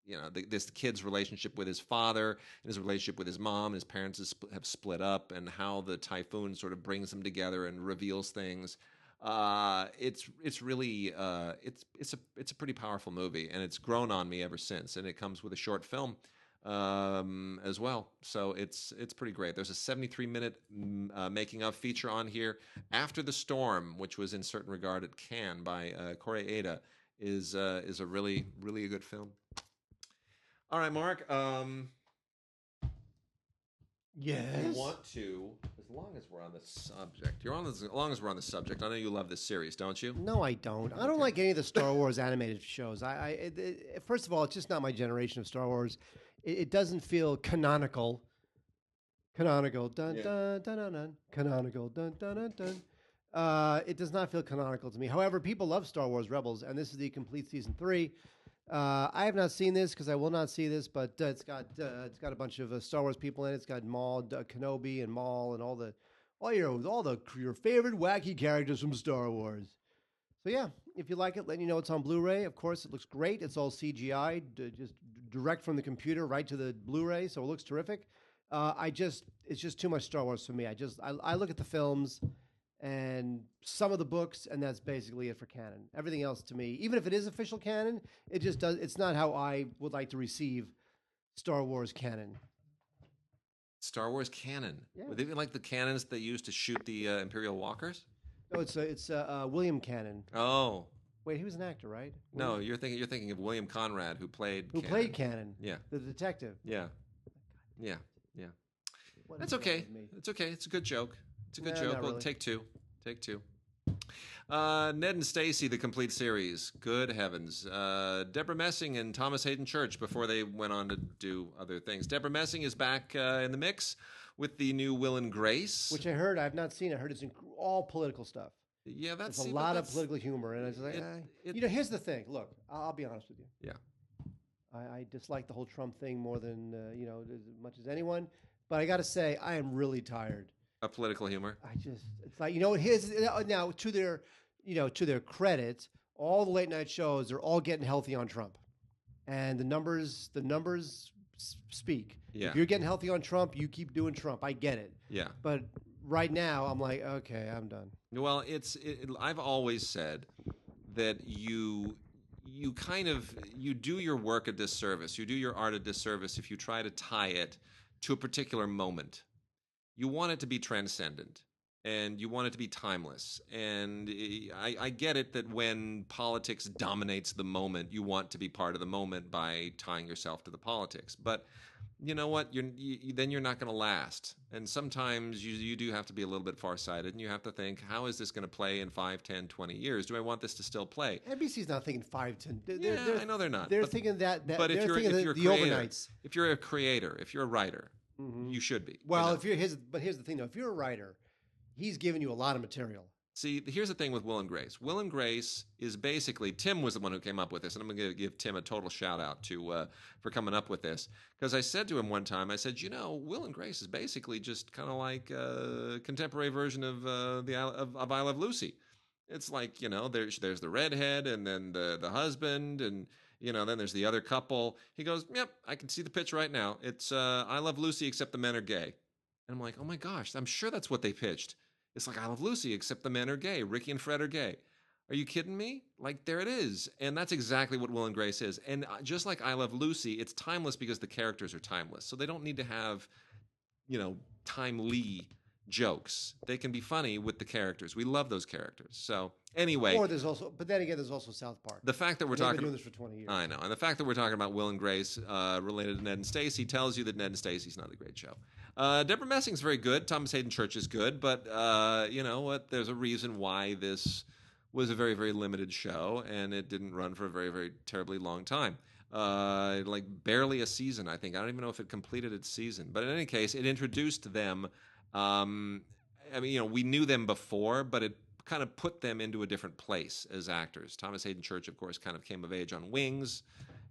you know the, this kid's relationship with his father and his relationship with his mom and his parents have split up and how the typhoon sort of brings them together and reveals things uh, it's it's really uh, it's it's a it's a pretty powerful movie, and it's grown on me ever since. And it comes with a short film um, as well, so it's it's pretty great. There's a 73 minute mm, uh, making of feature on here. After the Storm, which was Un Certain Regard at Cannes by uh, Kore-eda, is uh, is a really really a good film. All right, Mark. Um, Yes. you want to, long as we're on the subject, you're on as long as we're on the subject. I know you love this series, don't you? No, I don't. I don't Okay. like any of the Star (laughs) Wars animated shows. I, I it, it, first of all, it's just not my generation of Star Wars. It, it doesn't feel canonical. Canonical, dun Yeah. dun dun dun dun. Canonical, dun dun dun dun. Uh, it does not feel canonical to me. However, people love Star Wars Rebels, and this is the complete season three. Uh, I have not seen this because I will not see this, but uh, it's got uh, it's got a bunch of uh, Star Wars people in it. It's got Maul, Kenobi, and Maul, and all the all your all the your favorite wacky characters from Star Wars. So yeah, if you like it, let you know it's on Blu-ray. Of course, it looks great. It's all CGI, d- just direct from the computer right to the Blu-ray, so it looks terrific. Uh, I just it's just too much Star Wars for me. I just I, I look at the films and some of the books, and that's basically it for canon. Everything else to me, even if it is official canon, it just does. It's not how I would like to receive Star Wars canon. Star Wars canon. Yeah. Were they even like the cannons they used to shoot the uh, Imperial walkers? No, it's uh, it's uh, uh, William Cannon. Oh Wait, he was an actor, right? no, you're thinking you're thinking of William Conrad, who played who Cannon. played Cannon, Yeah, the detective. yeah, yeah. What That's okay. It's okay. It's a good joke. It's a good Nah, joke. Well, really. take two. Take two. Uh, Ned and Stacey, the complete series. Good heavens. Uh, Debra Messing and Thomas Haden Church before they went on to do other things. Debra Messing is back uh, in the mix with the new Will and Grace. Which I heard. I've not seen. I heard it's all political stuff. yeah, that's It's a see, lot of political humor, and I was like, it- eh. it- you know, here's the thing. Look, I'll, I'll be honest with you. Yeah. I, I dislike the whole Trump thing more than uh, you know as much as anyone. But I got to say, I am really tired. Of political humor. I just it's like you know his now to their you know to their credit, all the late night shows are all getting healthy on Trump, and the numbers the numbers speak. Yeah. If you're getting healthy on Trump, you keep doing Trump. I get it, Yeah. but right now I'm like, okay, I'm done. Well, it's it, I've always said that you you kind of you do your work a disservice. You do your art a disservice if you try to tie it to a particular moment. You want it to be transcendent and you want it to be timeless. And I, I get it that when politics dominates the moment, you want to be part of the moment by tying yourself to the politics. But you know what? You're, you, then you're not going to last. And sometimes you, you do have to be a little bit farsighted and you have to think, how is this going to play in 5, 10, 20 years? Do I want this to still play? NBC's not thinking five ten. They're, Yeah, they're, I know they're not. They're but, thinking that. that but if they're you're, thinking if you're a creator, if you're a creator, if you're a writer, Mhm. you should be. you Well, know? if you're his, but here's the thing though: if you're a writer, he's giving you a lot of material. See, here's the thing with Will and Grace. Will and Grace is basically Tim was the one who came up with this, and I'm going to give Tim a total shout out to uh, for coming up with this because I said to him one time, I said, you know, Will and Grace is basically just kind of like a contemporary version of uh, the of, of I Love Lucy. It's like you know, there's there's the redhead, and then the the husband, and you know, then there's the other couple. He goes, yep, I can see the pitch right now. It's uh, I Love Lucy, except the men are gay. And I'm like, oh my gosh, I'm sure that's what they pitched. It's like I Love Lucy, except the men are gay. Ricky and Fred are gay. Are you kidding me? Like there it is, and that's exactly what Will and Grace is. And uh, just like I Love Lucy, it's timeless because the characters are timeless. So they don't need to have, you know, timely jokes. They can be funny with the characters. We love those characters. So anyway, Or there's also, but then again, there's also South Park. the fact that we're They've been talking doing this for 20 years. I know. And the fact that we're talking about Will and Grace uh, related to Ned and Stacey tells you that Ned and Stacey's not a great show. Uh, Debra Messing's very good. Thomas Haden Church is good. But uh, you know what? There's a reason why this was a very, very limited show and it didn't run for a very, very terribly long time. Uh, like barely a season, I think. I don't even know if it completed its season. But in any case, it introduced them. Um, I mean, you know, we knew them before, but it kind of put them into a different place as actors. Thomas Haden Church, of course, kind of came of age on Wings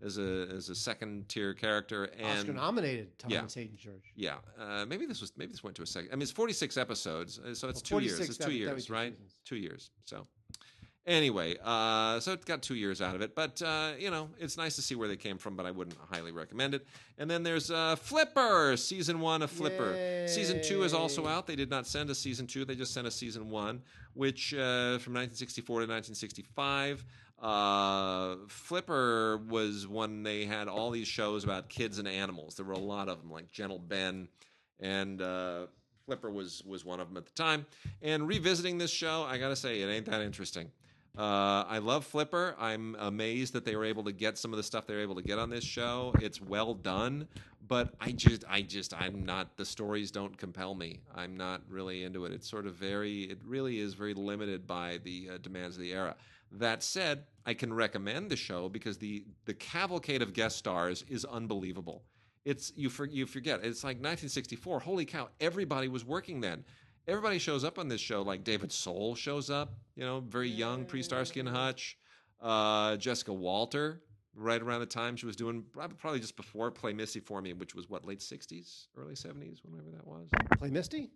as a as a second tier character, and Oscar nominated Thomas yeah. Haden Church. yeah, uh, maybe this was maybe this went to a second. I mean, it's forty six episodes, uh, so it's Well, two years. It's two that years, right? seasons. Two years. So anyway, uh, so it got two years out of it, but uh, you know, it's nice to see where they came from. But I wouldn't highly recommend it. And then there's uh, Flipper, season one of Flipper. Season two is also out. They did not send a season two; they just sent a season one, which uh, from 1964 to 1965. Uh, Flipper was when they had all these shows about kids and animals. There were a lot of them, like Gentle Ben, and uh, Flipper was was one of them at the time. And revisiting this show, I gotta say, it ain't that interesting. Uh, I love Flipper. I'm amazed that they were able to get some of the stuff they were able to get on this show. It's well done, but I just, I just, I'm not. The stories don't compel me. I'm not really into it. It's sort of very, it really is very limited by the uh, demands of the era. That said, I can recommend the show because the the cavalcade of guest stars is unbelievable. It's you for, you forget. It's like 1964. Holy cow! Everybody was working then. Everybody shows up on this show. Like David Soul shows up. You know, very young pre Starsky and Hutch. Uh, Jessica Walter, right around the time she was doing probably just before Play Misty for Me, which was what late 60s, early 70s, whenever that was. Play Misty?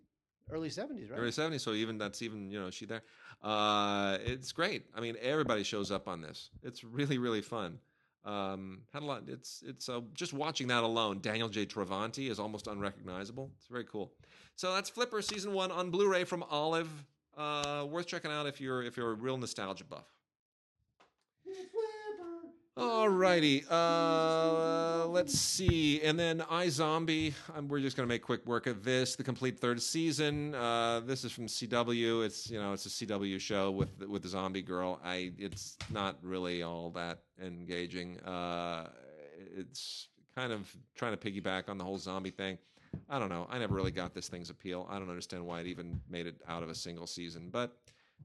Early 70s, right? Early 70s. So even that's even, you know, she there. Uh, it's great. I mean, everybody shows up on this. It's really, really fun. Um, had a lot. It's it's uh, just watching that alone. Daniel J. Travanti is almost unrecognizable. It's very cool. So that's Flipper season one on Blu-ray from Olive. Uh, worth checking out if you're if you're a real nostalgia buff. All righty. Uh, let's see. And then iZombie. Um, we're just going to make quick work of this. The complete third season. Uh, this is from CW. It's you know it's a CW show with with the zombie girl. I it's not really all that engaging. Uh, it's kind of trying to piggyback on the whole zombie thing. I don't know. I never really got this thing's appeal. I don't understand why it even made it out of a single season, but.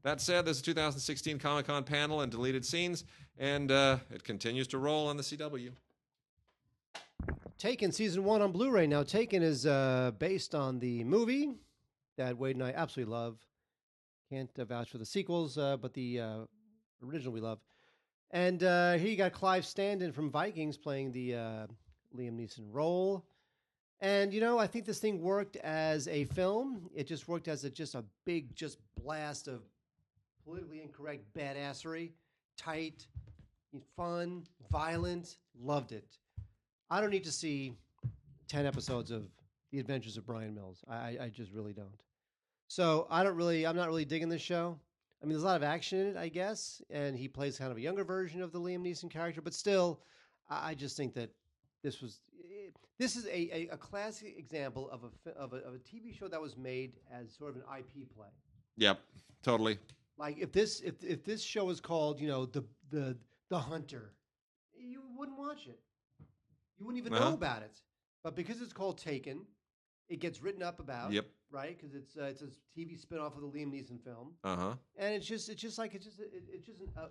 That said, there's a 2016 Comic Con panel and deleted scenes, and uh, it continues to roll on the CW. Taken season one on Blu-ray now. Taken is uh, based on the movie that Wade and I absolutely love. Can't uh, vouch for the sequels, uh, but the uh, original we love. And uh, here you got Clive Standen from Vikings playing the Liam Neeson role. And you know, I think this thing worked as a film. It just worked as a just a big just blast of politically incorrect badassery, tight, fun, violent. Loved it. I don't need to see ten episodes of The Adventures of Bryan Mills. I, I, just really don't. So I don't really, I'm not really digging this show. I mean, there's a lot of action in it, I guess, and he plays kind of a younger version of the Liam Neeson character. But still, I, just think that this was this is a, a, a classic example of a, of a of a TV show that was made as sort of an IP play. Yep, totally. Like if this if if this show is called you know the the the Hunter, you wouldn't watch it. You wouldn't even Uh-huh. know about it. But because it's called Taken, it gets written up about. Yep. Right, because it's uh, it's a TV spinoff of the Liam Neeson film, Uh huh. and it's just it's just like it's just it, it's just an, uh,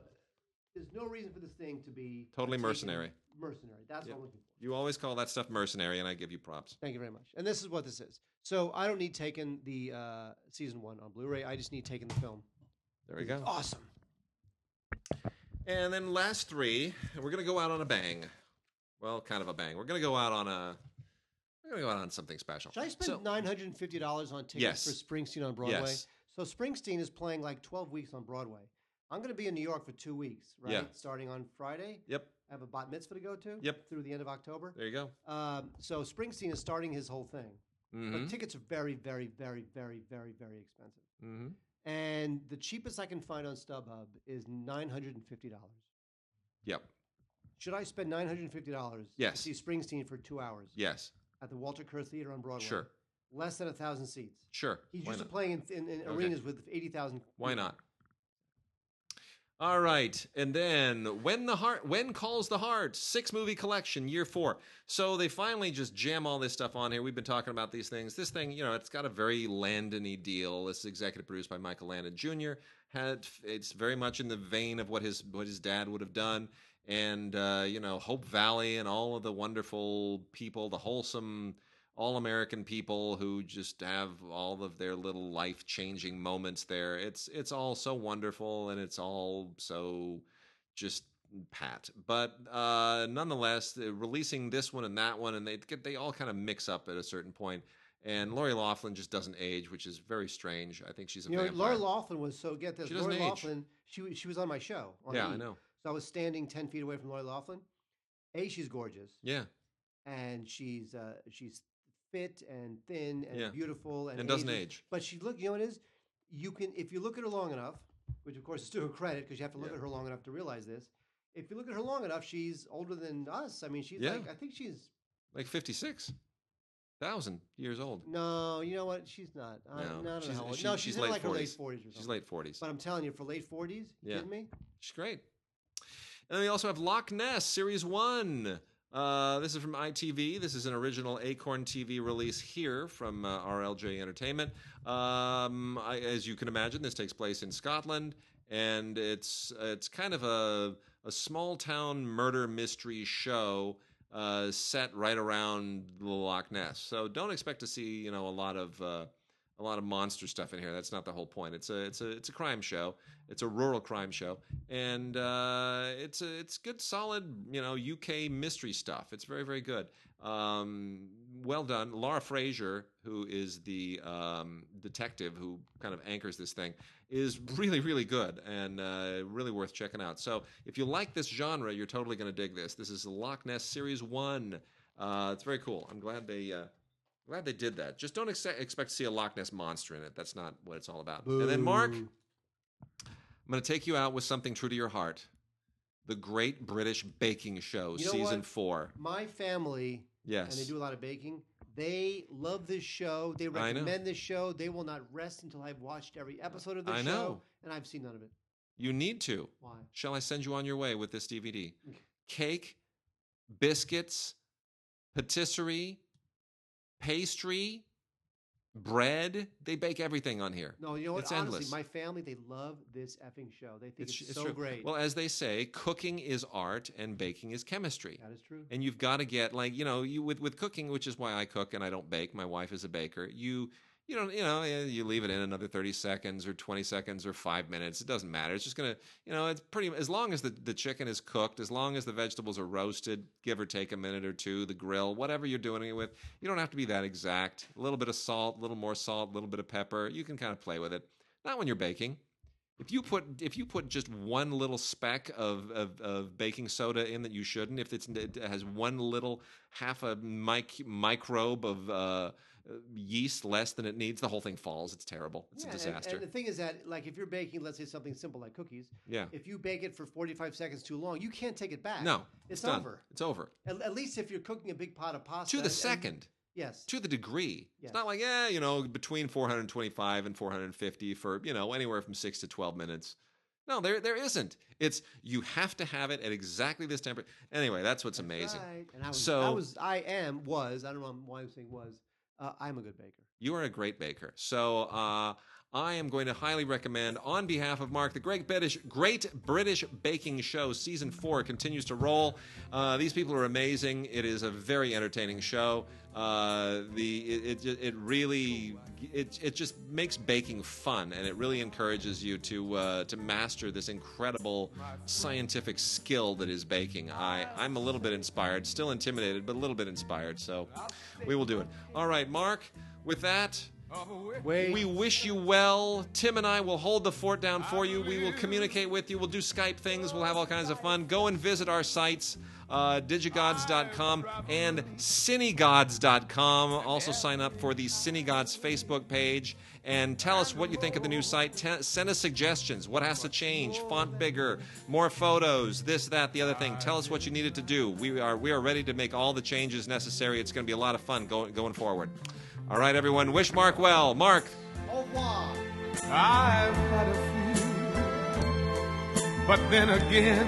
there's no reason for this thing to be Totally mercenary. Mercenary. That's Yep. what I'm looking for. You always call that stuff mercenary, and I give you props. Thank you very much. And this is what this is. So I don't need Taken the uh, season one on Blu-ray. I just need Taken the film. There we go. Awesome. And then last three, we're gonna go out on a bang. Well, kind of a bang. We're gonna go out on a. We're gonna go out on something special. Should I spend So- nine hundred and fifty dollars on tickets Yes. for Springsteen on Broadway? Yes. So Springsteen is playing like twelve weeks on Broadway. I'm going to be in New York for two weeks, right? Yeah. Starting on Friday. Yep. I have a bat mitzvah to go to. Yep. Through the end of October. There you go. Um, so Springsteen is starting his whole thing, hmm but tickets are very, very, very, very, very, very expensive. hmm And the cheapest I can find on StubHub is nine hundred and fifty dollars. Yep. Should I spend nine hundred and fifty dollars Yes. to see Springsteen for two hours Yes. at the Walter Kerr Theater on Broadway? Sure. Less than a thousand seats. Sure. He's Why used to playing in, in, in Okay. arenas with eighty thousand. Why not? All right, and then when the heart, when calls the heart, six movie collection, year four. So they finally just jam all this stuff on here. We've been talking about these things. This thing, you know, it's got a very Landon-y deal. This is executive produced by Michael Landon Jr. Had it's very much in the vein of what his what his dad would have done, and uh, you know, Hope Valley and all of the wonderful people, the wholesome all American people who just have all of their little life changing moments there. It's it's all so wonderful and it's all so just pat. But uh, nonetheless, releasing this one and that one, and they get they all kind of mix up at a certain point. And Lori Loughlin just doesn't age, which is very strange. I think she's a You know. Laura Loughlin was so get this. She Lori age. Loughlin, she she was on my show. On yeah, I E! know. So I was standing ten feet away from Lori Loughlin. A, she's gorgeous, Yeah, and she's uh, she's fit and thin and Yeah. beautiful and, and doesn't age. But she look, you know what it is? You can if you look at her long enough, which of course is to her credit because you have to look Yeah. at her long enough to realize this. If you look at her long enough, she's older than us. I mean, she's Yeah. like I think she's Like fifty six thousand years old. no, you know what? She's not. I, No, no, no, she's- she- no, she's she's, in late like her late 40s. forties or something. She's late forties. But I'm telling you, for late forties, Yeah. kidding me? She's great. And then we also have Loch Ness Series 1. Uh, this is from ITV. This is an original Acorn TV release here from uh, RLJ Entertainment. Um, I, as you can imagine, this takes place in Scotland, and it's it's kind of a, a small town murder mystery show uh, set right around Loch Ness. So don't expect to see you know a lot of uh, a lot of monster stuff in here. That's not the whole point. It's a it's a it's a crime show. It's a rural crime show, and uh, it's a it's good, solid you know UK mystery stuff. It's very very good. Um, well done, Laura Fraser, who is the um, detective who kind of anchors this thing, is really really good and uh, really worth checking out. So if you like this genre, you're totally going to dig this. This is Loch Ness Series One. Uh, it's very cool. I'm glad they. Glad they did that. Just don't ex- expect to see a Loch Ness monster in it. That's not what it's all about. And then, Mark, I'm going to take you out with something true to your heart. The Great British Baking Show, You know season what? four. My family, Yes. and they do a lot of baking. They love this show. They I know. recommend this show. They will not rest until I've watched every episode of this I show. know. And I've seen none of it. You need to. Why? Shall I send you on your way with this DVD? Cake, biscuits, patisserie, pastry, bread. They bake everything on here. No, you know what? It's Honestly, endless. my family, they love this effing show. They think it's, it's so true. great. Well, as they say, cooking is art and baking is chemistry. that is true. and you've got to get like you know you with with cooking which is why i cook and i don't bake my wife is a baker you you don't you know you leave it in another 30 seconds or 20 seconds or five minutes. It doesn't matter. It's just gonna you know it's pretty as long as the, the chicken is cooked as long as the vegetables are roasted give or take a minute or two the grill whatever you're doing it with you don't have to be that exact. A little bit of salt a little more salt a little bit of pepper you can kind of play with it. Not when you're baking. If you put if you put just one little speck of, of, of baking soda in that you shouldn't, if it's, it has one little half a mic, microbe of uh, Uh, yeast less than it needs, the whole thing falls. It's terrible. It's Yeah, a disaster. And, the thing is that, like, if you're baking, let's say something simple like cookies, yeah. if you bake it for 45 seconds too long, you can't take it back. No, it's, done. over. It's over At, at least if you're cooking a big pot of pasta. to the and- second. yes. to the degree. Yes. It's not like, yeah, you know, between 425 and 450 for, you know, anywhere from six to 12 minutes. No, there there isn't. It's you have to have it at exactly this temperature. Anyway, that's what's amazing. Right. And I was, So- I was, I am, was, I don't know why I'm saying was, uh, I'm a good baker. You are a great baker. So uh, I am going to highly recommend, on behalf of Mark, the Great British, Great British Baking Show. Season four continues to roll. Uh, these people are amazing. It is a very entertaining show. Uh, the it, it, it really it, it just makes baking fun, and it really encourages you to uh, to master this incredible scientific skill that is baking. I I'm a little bit inspired, still intimidated, but a little bit inspired. So we will do it. All right, Mark. With that. Wait. We wish you well. Tim and I will hold the fort down for you. We will communicate with you. We'll do Skype things. We'll have all kinds of fun. Go and visit our sites, uh, digigods.com and cinegods.com. Also sign up for the Cinegods Facebook page and tell us what you think of the new site. Te- send us suggestions. What has to change? Font bigger, more photos, this, that, the other thing. Tell us what you needed to do. We are we are ready to make all the changes necessary. It's going to be a lot of fun going going forward. All right, everyone. Wish Mark well. Mark. Au revoir. I've had a few, but then again,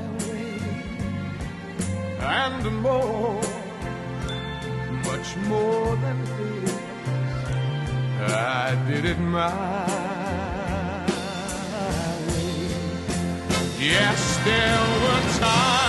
and more, much more than this, I did it my way. Yes, there were times